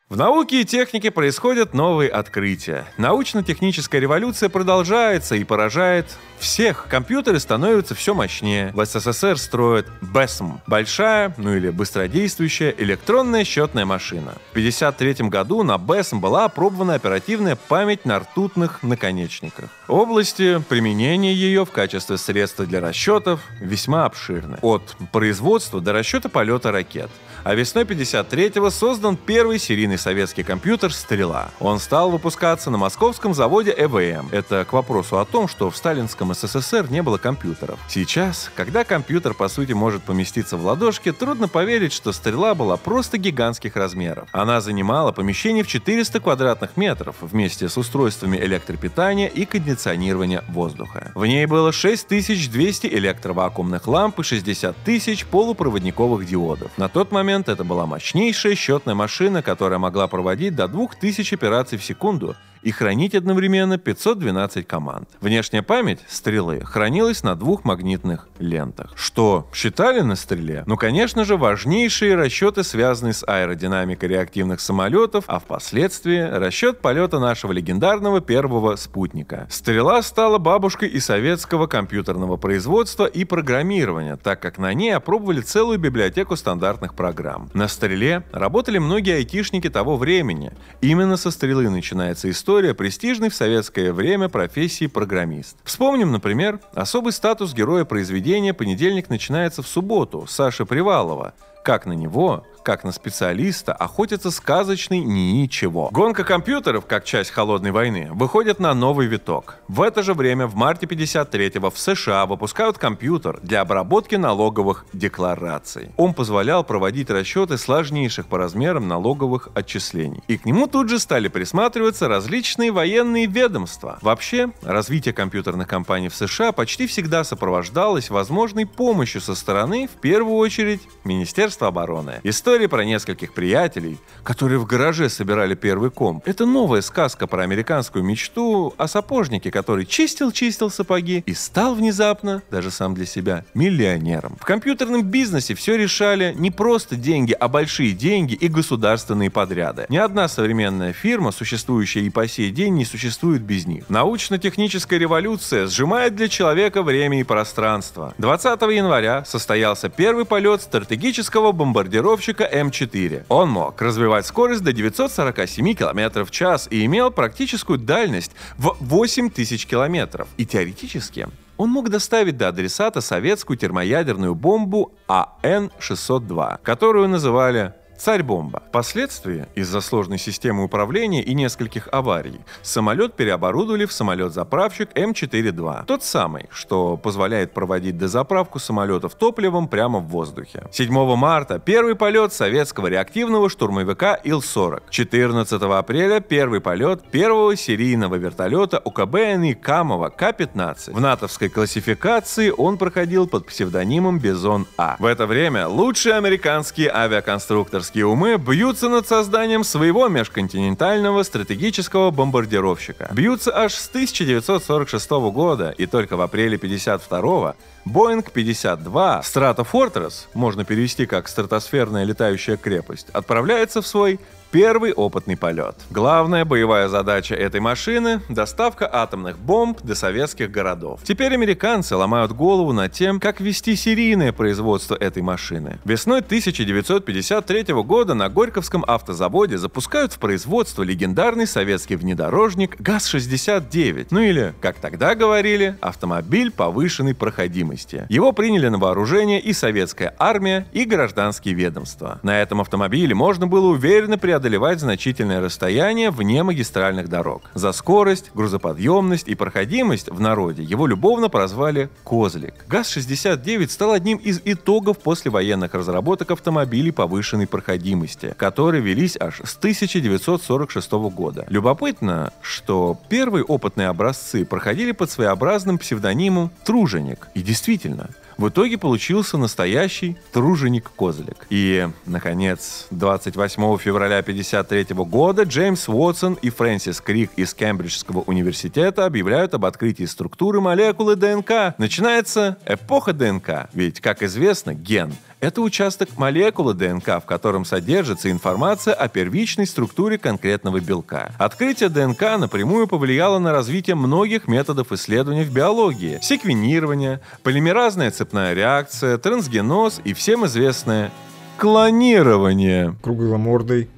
В науке и технике происходят новые открытия. Научно-техническая революция продолжается и поражает всех. Компьютеры становятся все мощнее. В СССР строят BESM – большая, ну или быстродействующая электронная счетная машина. В 1953 году на BESM была опробована оперативная память на ртутных наконечниках. Области применения ее в качестве средства для расчетов весьма обширны. От производства до расчета полета ракет. А весной 53-го создан первый серийный советский компьютер «Стрела». Он стал выпускаться на московском заводе ЭВМ. Это к вопросу о том, что в сталинском СССР не было компьютеров. Сейчас, когда компьютер по сути может поместиться в ладошке, трудно поверить, что «Стрела» была просто гигантских размеров. Она занимала помещение в 400 квадратных метров вместе с устройствами электропитания и кондиционирования воздуха. В ней было 6200 электровакуумных ламп и 60 тысяч полупроводниковых диодов. На тот момент это была мощнейшая счетная машина, которая могла проводить до 2000 операций в секунду и хранить одновременно 512 команд. Внешняя память стрелы хранилась на двух магнитных лентах. Что считали на стреле? Ну, конечно же, важнейшие расчеты, связанные с аэродинамикой реактивных самолетов, а впоследствии расчет полета нашего легендарного первого спутника. Стрела стала бабушкой и советского компьютерного производства и программирования, так как на ней опробовали целую библиотеку стандартных программ. На стреле работали многие айтишники того времени. Именно со стрелы начинается история престижной в советское время профессии программист. Вспомним, например, особый статус героя произведения «Понедельник начинается в субботу» Саши Привалова, как на него как на специалиста, охотится сказочный ничего. Гонка компьютеров, как часть холодной войны, выходит на новый виток. В это же время, в марте 53-го в США выпускают компьютер для обработки налоговых деклараций. Он позволял проводить расчеты сложнейших по размерам налоговых отчислений. И к нему тут же стали присматриваться различные военные ведомства. Вообще, развитие компьютерных компаний в США почти всегда сопровождалось возможной помощью со стороны, в первую очередь, Министерства обороны. История про нескольких приятелей, которые в гараже собирали первый комп. Это новая сказка про американскую мечту о сапожнике, который чистил-чистил сапоги и стал внезапно, даже сам для себя, миллионером. В компьютерном бизнесе все решали не просто деньги, а большие деньги и государственные подряды. Ни одна современная фирма, существующая и по сей день, не существует без них. Научно-техническая революция сжимает для человека время и пространство. 20 января состоялся первый полет стратегического бомбардировщика М4. Он мог развивать скорость до 947 км в час и имел практическую дальность в 8000 км. И теоретически он мог доставить до адресата советскую термоядерную бомбу АН-602, которую называли Царь-бомба. Впоследствии, из-за сложной системы управления и нескольких аварий, самолет переоборудовали в самолет-заправщик М4-2. Тот самый, что позволяет проводить дозаправку самолетов топливом прямо в воздухе. 7 марта первый полет советского реактивного штурмовика Ил-40. 14 апреля первый полет первого серийного вертолета УКБ Камова К-15. В натовской классификации он проходил под псевдонимом Бизон-А. В это время лучшие американские авиаконструкторские Американские умы бьются над созданием своего межконтинентального стратегического бомбардировщика. Бьются аж с 1946 года, и только в апреле 52 Боинг 52 Strata Fortress, можно перевести как стратосферная летающая крепость, отправляется в свой Первый опытный полет. Главная боевая задача этой машины – доставка атомных бомб до советских городов. Теперь американцы ломают голову над тем, как вести серийное производство этой машины. Весной 1953 года на Горьковском автозаводе запускают в производство легендарный советский внедорожник ГАЗ-69, ну или, как тогда говорили, автомобиль повышенной проходимости. Его приняли на вооружение и советская армия, и гражданские ведомства. На этом автомобиле можно было уверенно преодолеть преодолевать значительное расстояние вне магистральных дорог. За скорость, грузоподъемность и проходимость в народе его любовно прозвали «Козлик». ГАЗ-69 стал одним из итогов послевоенных разработок автомобилей повышенной проходимости, которые велись аж с 1946 года. Любопытно, что первые опытные образцы проходили под своеобразным псевдонимом «Труженик». И действительно, в итоге получился настоящий труженик-козлик. И, наконец, 28 февраля 1953 года Джеймс Уотсон и Фрэнсис Крик из Кембриджского университета объявляют об открытии структуры молекулы ДНК. Начинается эпоха ДНК, ведь, как известно, ген — это участок молекулы ДНК, в котором содержится информация о первичной структуре конкретного белка. Открытие ДНК напрямую повлияло на развитие многих методов исследования в биологии. Секвенирование, полимеразная цепная реакция, трансгеноз и всем известное клонирование. Кругломордый,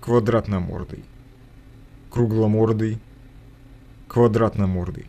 квадратномордый, кругломордый, квадратномордый.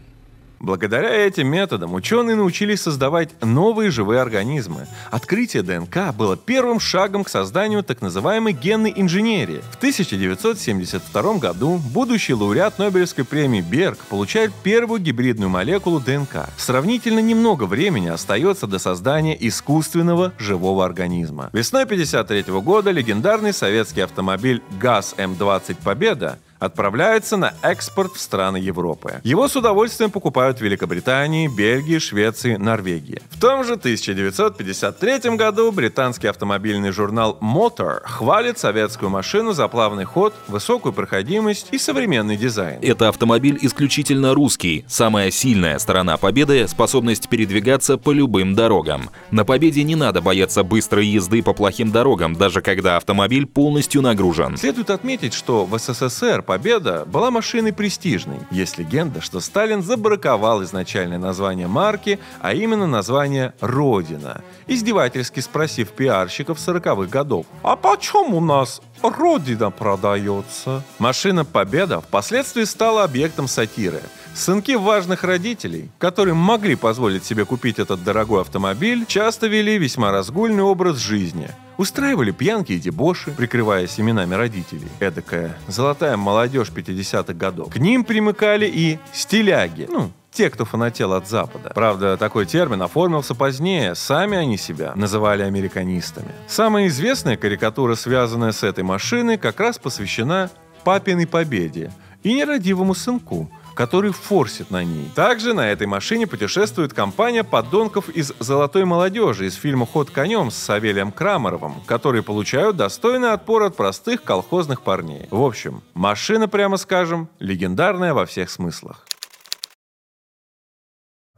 Благодаря этим методам ученые научились создавать новые живые организмы. Открытие ДНК было первым шагом к созданию так называемой генной инженерии. В 1972 году будущий лауреат Нобелевской премии Берг получает первую гибридную молекулу ДНК. Сравнительно немного времени остается до создания искусственного живого организма. Весной 1953 года легендарный советский автомобиль ГАЗ-М20 «Победа» отправляется на экспорт в страны Европы. Его с удовольствием покупают в Великобритании, Бельгии, Швеции, Норвегии. В том же 1953 году британский автомобильный журнал Motor хвалит советскую машину за плавный ход, высокую проходимость и современный дизайн. Это автомобиль исключительно русский. Самая сильная сторона Победы — способность передвигаться по любым дорогам. На Победе не надо бояться быстрой езды по плохим дорогам, даже когда автомобиль полностью нагружен. Следует отметить, что в СССР Победа была машиной престижной. Есть легенда, что Сталин забраковал изначальное название марки, а именно название «Родина», издевательски спросив пиарщиков 40-х годов, «А почему у нас Родина продается?» Машина «Победа» впоследствии стала объектом сатиры. Сынки важных родителей, которые могли позволить себе купить этот дорогой автомобиль, часто вели весьма разгульный образ жизни – Устраивали пьянки и дебоши, прикрываясь именами родителей. Эдакая золотая молодежь 50-х годов. К ним примыкали и стиляги, ну, те, кто фанател от Запада. Правда, такой термин оформился позднее, сами они себя называли американистами. Самая известная карикатура, связанная с этой машиной, как раз посвящена папиной победе и нерадивому сынку, который форсит на ней. Также на этой машине путешествует компания подонков из «Золотой молодежи» из фильма «Ход конем» с Савелием Крамаровым, которые получают достойный отпор от простых колхозных парней. В общем, машина, прямо скажем, легендарная во всех смыслах.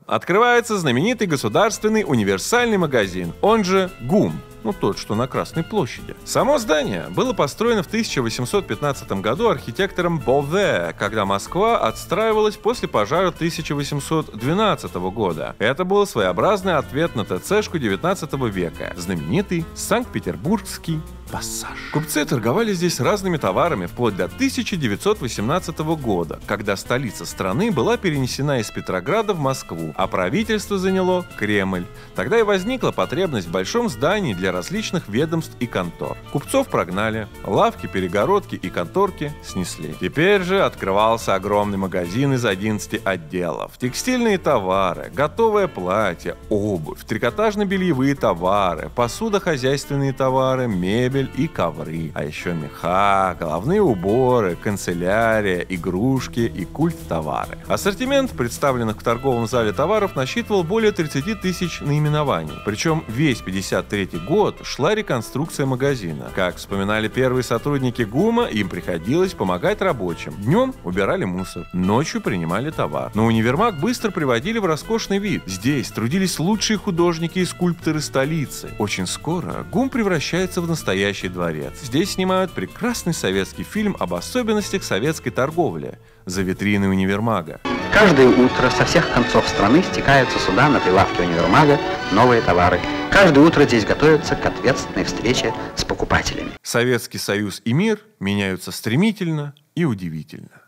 Открывается знаменитый государственный универсальный магазин, он же ГУМ, ну тот, что на Красной площади. Само здание было построено в 1815 году архитектором Бове, когда Москва отстраивалась после пожара 1812 года. Это был своеобразный ответ на ТЦшку 19 века, знаменитый Санкт-Петербургский пассаж. Купцы торговали здесь разными товарами вплоть до 1918 года, когда столица страны была перенесена из Петрограда в Москву, а правительство заняло Кремль. Тогда и возникла потребность в большом здании для различных ведомств и контор. Купцов прогнали, лавки, перегородки и конторки снесли. Теперь же открывался огромный магазин из 11 отделов. Текстильные товары, готовое платье, обувь, трикотажно-бельевые товары, посудохозяйственные товары, мебель и ковры. А еще меха, головные уборы, канцелярия, игрушки и культ товары. Ассортимент представленных в торговом зале товаров насчитывал более 30 тысяч наименований. Причем весь 53 год шла реконструкция магазина. Как вспоминали первые сотрудники ГУМа, им приходилось помогать рабочим. Днем убирали мусор, ночью принимали товар. Но универмаг быстро приводили в роскошный вид. Здесь трудились лучшие художники и скульпторы столицы. Очень скоро ГУМ превращается в настоящий дворец. Здесь снимают прекрасный советский фильм об особенностях советской торговли за витриной универмага. Каждое утро со всех концов страны стекаются сюда на прилавке универмага новые товары. Каждое утро здесь готовятся к ответственной встрече с покупателями. Советский Союз и мир меняются стремительно и удивительно.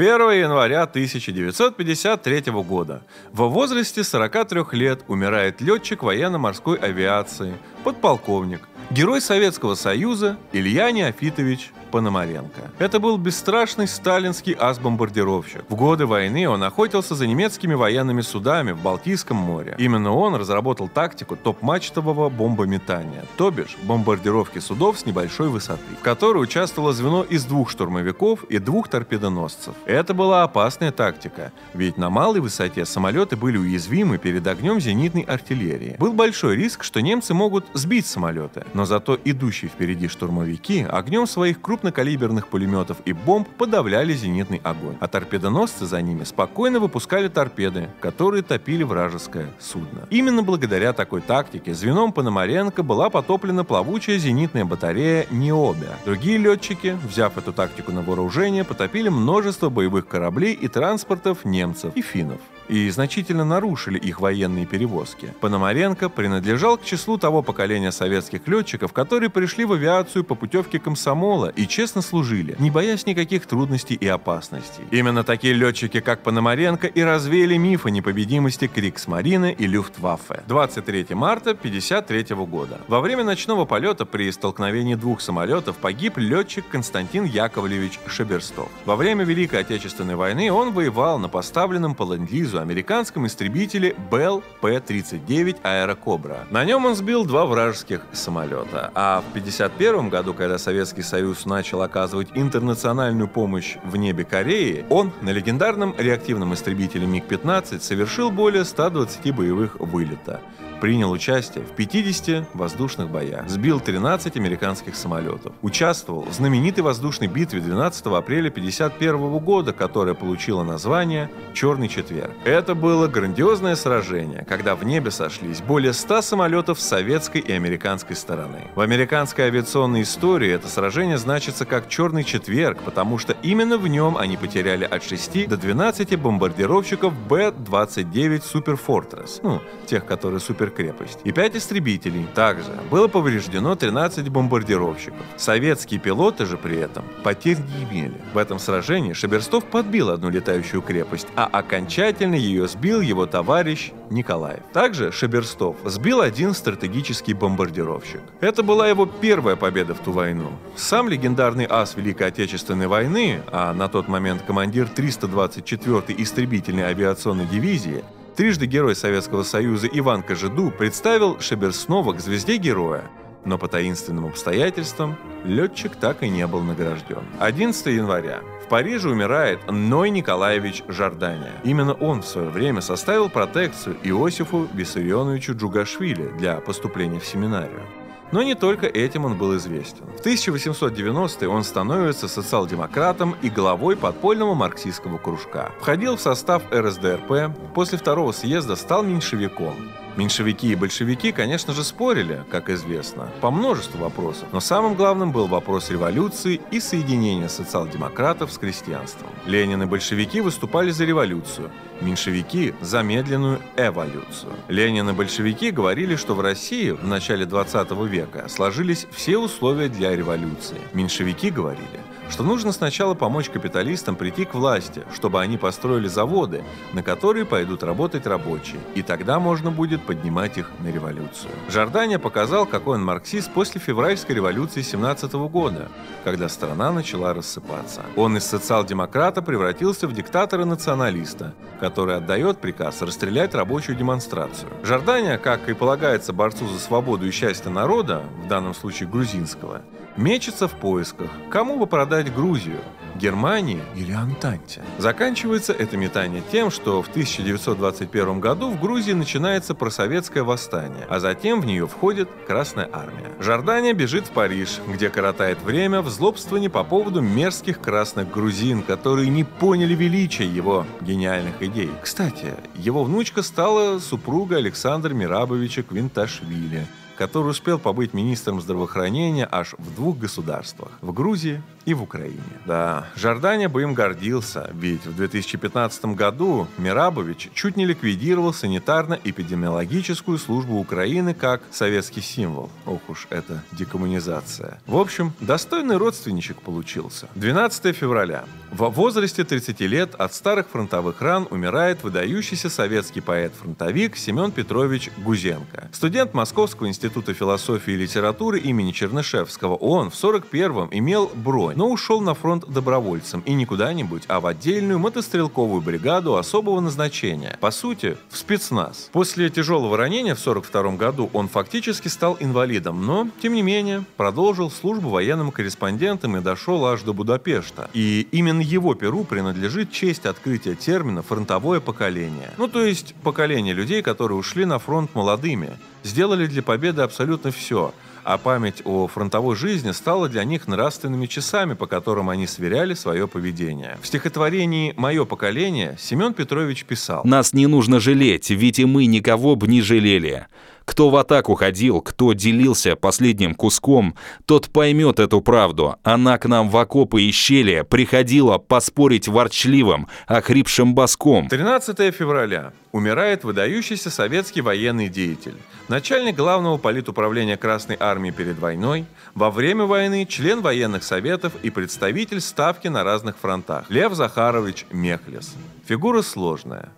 1 января 1953 года. Во возрасте 43 лет умирает летчик военно-морской авиации, подполковник, герой Советского Союза Илья Неофитович Пономаренко. Это был бесстрашный сталинский ас-бомбардировщик. В годы войны он охотился за немецкими военными судами в Балтийском море. Именно он разработал тактику топ-мачтового бомбометания, то бишь бомбардировки судов с небольшой высоты, в которой участвовало звено из двух штурмовиков и двух торпедоносцев. Это была опасная тактика, ведь на малой высоте самолеты были уязвимы перед огнем зенитной артиллерии. Был большой риск, что немцы могут сбить самолеты, но зато идущие впереди штурмовики огнем своих крупных крупнокалиберных пулеметов и бомб подавляли зенитный огонь, а торпедоносцы за ними спокойно выпускали торпеды, которые топили вражеское судно. Именно благодаря такой тактике звеном Пономаренко была потоплена плавучая зенитная батарея «Необя». Другие летчики, взяв эту тактику на вооружение, потопили множество боевых кораблей и транспортов немцев и финнов и значительно нарушили их военные перевозки. Пономаренко принадлежал к числу того поколения советских летчиков, которые пришли в авиацию по путевке комсомола и честно служили, не боясь никаких трудностей и опасностей. Именно такие летчики, как Пономаренко, и развеяли миф о непобедимости Криксмарины и Люфтваффе. 23 марта 1953 года. Во время ночного полета при столкновении двух самолетов погиб летчик Константин Яковлевич Шаберстов. Во время Великой Отечественной войны он воевал на поставленном по ленд американском истребителе Bell P-39 Аэрокобра. На нем он сбил два вражеских самолета. А в 1951 году, когда Советский Союз начал оказывать интернациональную помощь в небе Кореи, он на легендарном реактивном истребителе МиГ-15 совершил более 120 боевых вылета принял участие в 50 воздушных боях, сбил 13 американских самолетов, участвовал в знаменитой воздушной битве 12 апреля 1951 года, которая получила название «Черный четверг». Это было грандиозное сражение, когда в небе сошлись более 100 самолетов с советской и американской стороны. В американской авиационной истории это сражение значится как «Черный четверг», потому что именно в нем они потеряли от 6 до 12 бомбардировщиков Б-29 Super Fortress, ну, тех, которые супер суперкрепость, и 5 истребителей. Также было повреждено 13 бомбардировщиков. Советские пилоты же при этом потерь не имели. В этом сражении Шаберстов подбил одну летающую крепость, а окончательно ее сбил его товарищ Николаев. Также Шаберстов сбил один стратегический бомбардировщик. Это была его первая победа в ту войну. Сам легендарный ас Великой Отечественной войны, а на тот момент командир 324-й истребительной авиационной дивизии, Трижды Герой Советского Союза Иван Кожеду представил Шаберснова к звезде героя. Но по таинственным обстоятельствам летчик так и не был награжден. 11 января. В Париже умирает Ной Николаевич Жордания. Именно он в свое время составил протекцию Иосифу Виссарионовичу Джугашвили для поступления в семинарию. Но не только этим он был известен. В 1890-е он становится социал-демократом и главой подпольного марксистского кружка. Входил в состав РСДРП, после второго съезда стал меньшевиком. Меньшевики и большевики, конечно же, спорили, как известно, по множеству вопросов, но самым главным был вопрос революции и соединения социал-демократов с крестьянством. Ленин и большевики выступали за революцию, меньшевики – за медленную эволюцию. Ленин и большевики говорили, что в России в начале 20 века сложились все условия для революции. Меньшевики говорили, что нужно сначала помочь капиталистам прийти к власти, чтобы они построили заводы, на которые пойдут работать рабочие, и тогда можно будет поднимать их на революцию. Жордания показал, какой он марксист после февральской революции 17 года, когда страна начала рассыпаться. Он из социал-демократа превратился в диктатора-националиста, который отдает приказ расстрелять рабочую демонстрацию. Жордания, как и полагается борцу за свободу и счастье народа, в данном случае грузинского, мечется в поисках, кому бы продать Грузию, Германии или Антанте. Заканчивается это метание тем, что в 1921 году в Грузии начинается просоветское восстание, а затем в нее входит Красная Армия. Жордания бежит в Париж, где коротает время в злобствовании по поводу мерзких красных грузин, которые не поняли величия его гениальных идей. Кстати, его внучка стала супругой Александра Мирабовича Квинташвили, который успел побыть министром здравоохранения аж в двух государствах – в Грузии и в Украине. Да, Жордания бы им гордился, ведь в 2015 году Мирабович чуть не ликвидировал санитарно-эпидемиологическую службу Украины как советский символ. Ох уж это декоммунизация. В общем, достойный родственничек получился. 12 февраля. В возрасте 30 лет от старых фронтовых ран умирает выдающийся советский поэт-фронтовик Семен Петрович Гузенко. Студент Московского института философии и литературы имени Чернышевского. Он в 41-м имел бронь но ушел на фронт добровольцем и не куда-нибудь, а в отдельную мотострелковую бригаду особого назначения. По сути, в спецназ. После тяжелого ранения в 42 году он фактически стал инвалидом, но, тем не менее, продолжил службу военным корреспондентом и дошел аж до Будапешта. И именно его перу принадлежит честь открытия термина «фронтовое поколение». Ну, то есть поколение людей, которые ушли на фронт молодыми, сделали для победы абсолютно все – а память о фронтовой жизни стала для них нравственными часами, по которым они сверяли свое поведение. В стихотворении «Мое поколение» Семен Петрович писал «Нас не нужно жалеть, ведь и мы никого бы не жалели. Кто в атаку ходил, кто делился последним куском, тот поймет эту правду. Она к нам в окопы и щели приходила поспорить ворчливым, охрипшим боском. 13 февраля. Умирает выдающийся советский военный деятель. Начальник главного политуправления Красной Армии перед войной, во время войны член военных советов и представитель ставки на разных фронтах. Лев Захарович Мехлес. Фигура сложная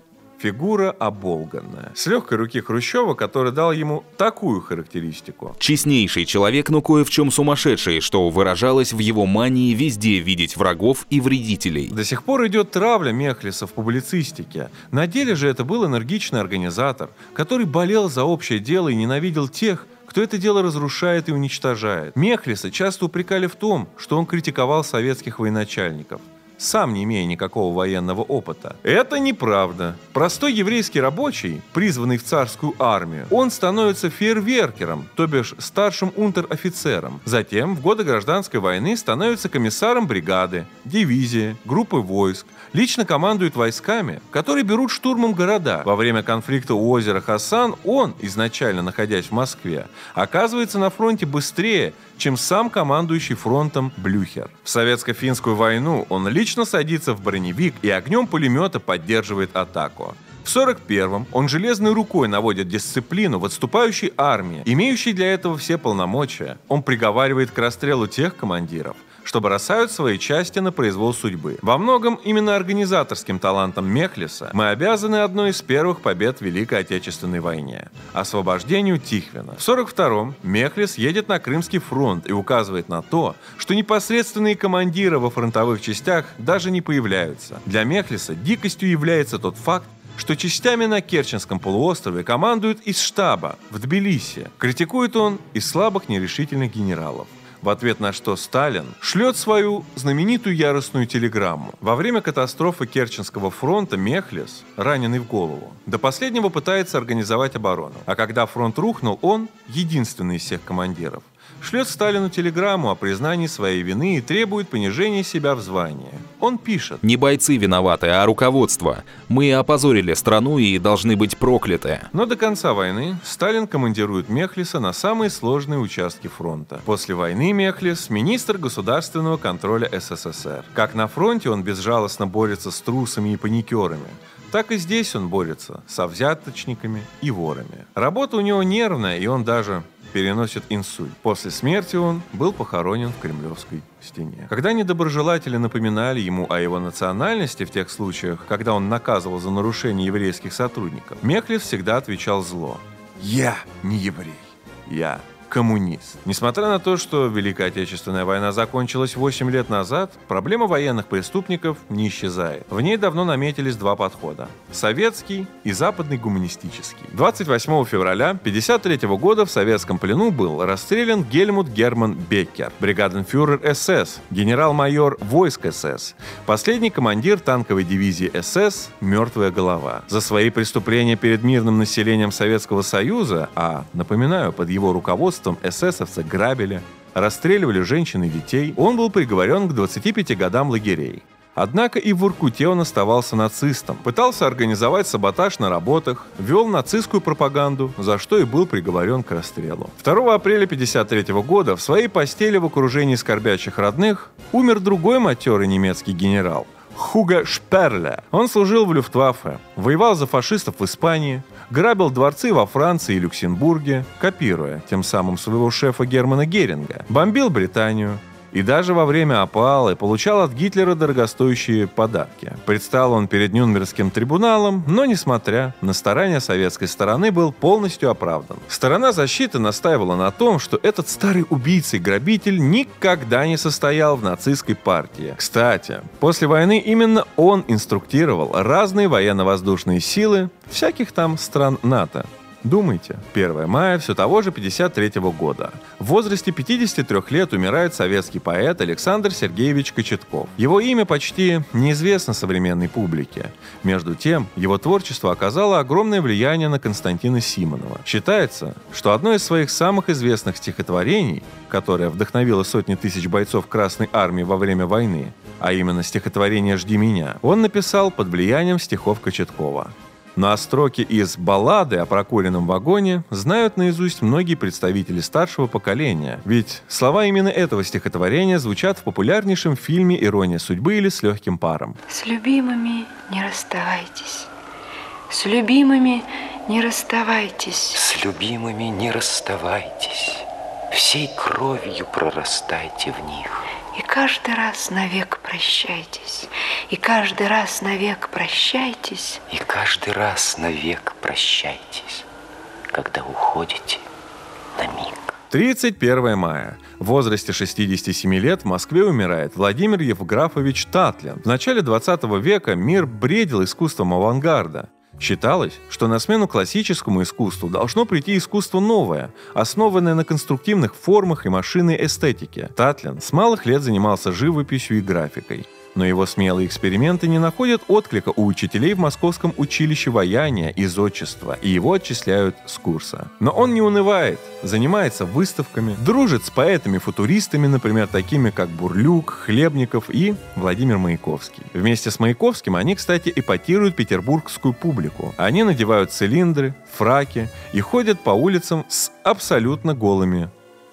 фигура оболганная. С легкой руки Хрущева, который дал ему такую характеристику. Честнейший человек, но кое в чем сумасшедший, что выражалось в его мании везде видеть врагов и вредителей. До сих пор идет травля Мехлиса в публицистике. На деле же это был энергичный организатор, который болел за общее дело и ненавидел тех, кто это дело разрушает и уничтожает. Мехлиса часто упрекали в том, что он критиковал советских военачальников сам не имея никакого военного опыта. Это неправда. Простой еврейский рабочий, призванный в царскую армию, он становится фейерверкером, то бишь старшим унтер-офицером. Затем, в годы гражданской войны, становится комиссаром бригады, дивизии, группы войск, лично командует войсками, которые берут штурмом города. Во время конфликта у озера Хасан он, изначально находясь в Москве, оказывается на фронте быстрее, чем сам командующий фронтом Блюхер. В советско-финскую войну он лично садится в броневик и огнем пулемета поддерживает атаку. В 41-м он железной рукой наводит дисциплину в отступающей армии, имеющей для этого все полномочия. Он приговаривает к расстрелу тех командиров, что бросают свои части на произвол судьбы. Во многом именно организаторским талантом Мехлиса мы обязаны одной из первых побед в Великой Отечественной войне – освобождению Тихвина. В 42-м Мехлис едет на Крымский фронт и указывает на то, что непосредственные командиры во фронтовых частях даже не появляются. Для Мехлиса дикостью является тот факт, что частями на Керченском полуострове командует из штаба в Тбилиси. Критикует он из слабых нерешительных генералов в ответ на что Сталин шлет свою знаменитую яростную телеграмму. Во время катастрофы Керченского фронта Мехлис, раненый в голову, до последнего пытается организовать оборону. А когда фронт рухнул, он, единственный из всех командиров, шлет Сталину телеграмму о признании своей вины и требует понижения себя в звании. Он пишет. Не бойцы виноваты, а руководство. Мы опозорили страну и должны быть прокляты. Но до конца войны Сталин командирует Мехлиса на самые сложные участки фронта. После войны Мехлис – министр государственного контроля СССР. Как на фронте он безжалостно борется с трусами и паникерами, так и здесь он борется со взяточниками и ворами. Работа у него нервная, и он даже переносит инсульт. После смерти он был похоронен в Кремлевской стене. Когда недоброжелатели напоминали ему о его национальности в тех случаях, когда он наказывал за нарушение еврейских сотрудников, Мехлев всегда отвечал зло. «Я не еврей. Я коммунист. Несмотря на то, что Великая Отечественная война закончилась 8 лет назад, проблема военных преступников не исчезает. В ней давно наметились два подхода – советский и западный гуманистический. 28 февраля 1953 года в советском плену был расстрелян Гельмут Герман Беккер, бригаденфюрер СС, генерал-майор войск СС, последний командир танковой дивизии СС «Мертвая голова». За свои преступления перед мирным населением Советского Союза, а, напоминаю, под его руководством руководством эсэсовцы грабили, расстреливали женщин и детей, он был приговорен к 25 годам лагерей. Однако и в Воркуте он оставался нацистом, пытался организовать саботаж на работах, вел нацистскую пропаганду, за что и был приговорен к расстрелу. 2 апреля 1953 года в своей постели в окружении скорбящих родных умер другой матерый немецкий генерал – Хуга Шперле. Он служил в Люфтваффе, воевал за фашистов в Испании, грабил дворцы во Франции и Люксембурге, копируя тем самым своего шефа Германа Геринга, бомбил Британию, и даже во время опалы получал от Гитлера дорогостоящие подарки. Предстал он перед Нюнбергским трибуналом, но, несмотря на старания советской стороны, был полностью оправдан. Сторона защиты настаивала на том, что этот старый убийца и грабитель никогда не состоял в нацистской партии. Кстати, после войны именно он инструктировал разные военно-воздушные силы всяких там стран НАТО. Думайте, 1 мая все того же 53 года. В возрасте 53 лет умирает советский поэт Александр Сергеевич Кочетков. Его имя почти неизвестно современной публике. Между тем, его творчество оказало огромное влияние на Константина Симонова. Считается, что одно из своих самых известных стихотворений, которое вдохновило сотни тысяч бойцов Красной Армии во время войны, а именно стихотворение «Жди меня», он написал под влиянием стихов Кочеткова. Ну а строки из баллады о прокуренном вагоне знают наизусть многие представители старшего поколения, ведь слова именно этого стихотворения звучат в популярнейшем фильме «Ирония судьбы» или «С легким паром». С любимыми не расставайтесь, с любимыми не расставайтесь. С любимыми не расставайтесь, всей кровью прорастайте в них. И каждый раз навек прощайтесь, и каждый раз навек прощайтесь. И каждый раз навек прощайтесь, когда уходите на миг. 31 мая. В возрасте 67 лет в Москве умирает Владимир Евграфович Татлин. В начале 20 века мир бредил искусством авангарда. Считалось, что на смену классическому искусству должно прийти искусство новое, основанное на конструктивных формах и машинной эстетике. Татлин с малых лет занимался живописью и графикой. Но его смелые эксперименты не находят отклика у учителей в Московском училище ваяния и зодчества, и его отчисляют с курса. Но он не унывает, занимается выставками, дружит с поэтами-футуристами, например, такими как Бурлюк, Хлебников и Владимир Маяковский. Вместе с Маяковским они, кстати, эпатируют петербургскую публику. Они надевают цилиндры, фраки и ходят по улицам с абсолютно голыми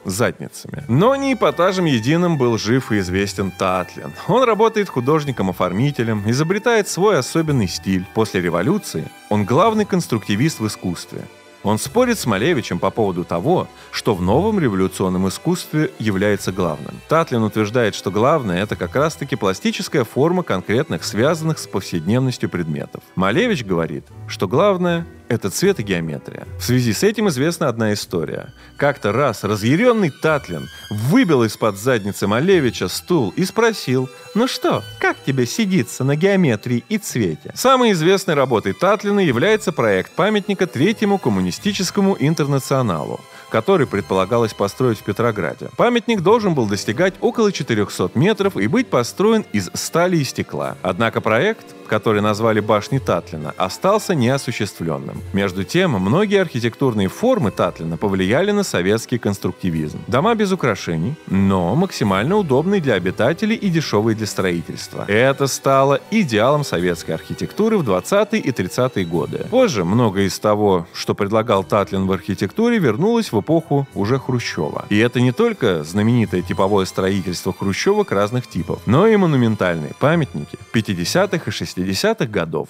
задницами. Но не эпатажем единым был жив и известен Татлин. Он работает художником-оформителем, изобретает свой особенный стиль. После революции он главный конструктивист в искусстве. Он спорит с Малевичем по поводу того, что в новом революционном искусстве является главным. Татлин утверждает, что главное – это как раз-таки пластическая форма конкретных, связанных с повседневностью предметов. Малевич говорит, что главное это цвет и геометрия. В связи с этим известна одна история. Как-то раз разъяренный Татлин выбил из-под задницы Малевича стул и спросил, «Ну что, как тебе сидится на геометрии и цвете?» Самой известной работой Татлина является проект памятника Третьему коммунистическому интернационалу который предполагалось построить в Петрограде. Памятник должен был достигать около 400 метров и быть построен из стали и стекла. Однако проект который назвали башней Татлина, остался неосуществленным. Между тем, многие архитектурные формы Татлина повлияли на советский конструктивизм. Дома без украшений, но максимально удобные для обитателей и дешевые для строительства. Это стало идеалом советской архитектуры в 20-е и 30-е годы. Позже многое из того, что предлагал Татлин в архитектуре, вернулось в эпоху уже Хрущева. И это не только знаменитое типовое строительство хрущевок разных типов, но и монументальные памятники 50-х и 60-х 60-х годов.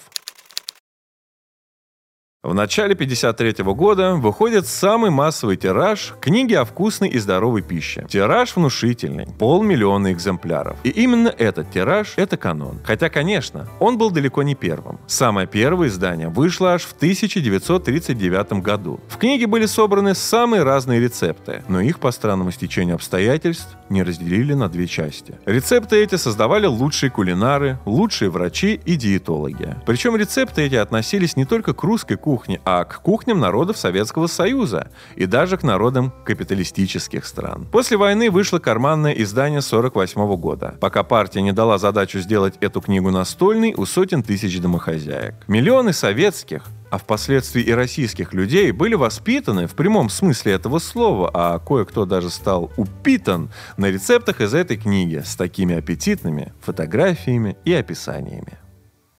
В начале 1953 года выходит самый массовый тираж книги о вкусной и здоровой пище. Тираж внушительный, полмиллиона экземпляров. И именно этот тираж — это канон. Хотя, конечно, он был далеко не первым. Самое первое издание вышло аж в 1939 году. В книге были собраны самые разные рецепты, но их по странному стечению обстоятельств не разделили на две части. Рецепты эти создавали лучшие кулинары, лучшие врачи и диетологи. Причем рецепты эти относились не только к русской кухне, а к кухням народов Советского Союза и даже к народам капиталистических стран. После войны вышло карманное издание 48 года, пока партия не дала задачу сделать эту книгу настольной у сотен тысяч домохозяек. Миллионы советских, а впоследствии и российских людей были воспитаны в прямом смысле этого слова, а кое-кто даже стал упитан на рецептах из этой книги с такими аппетитными фотографиями и описаниями.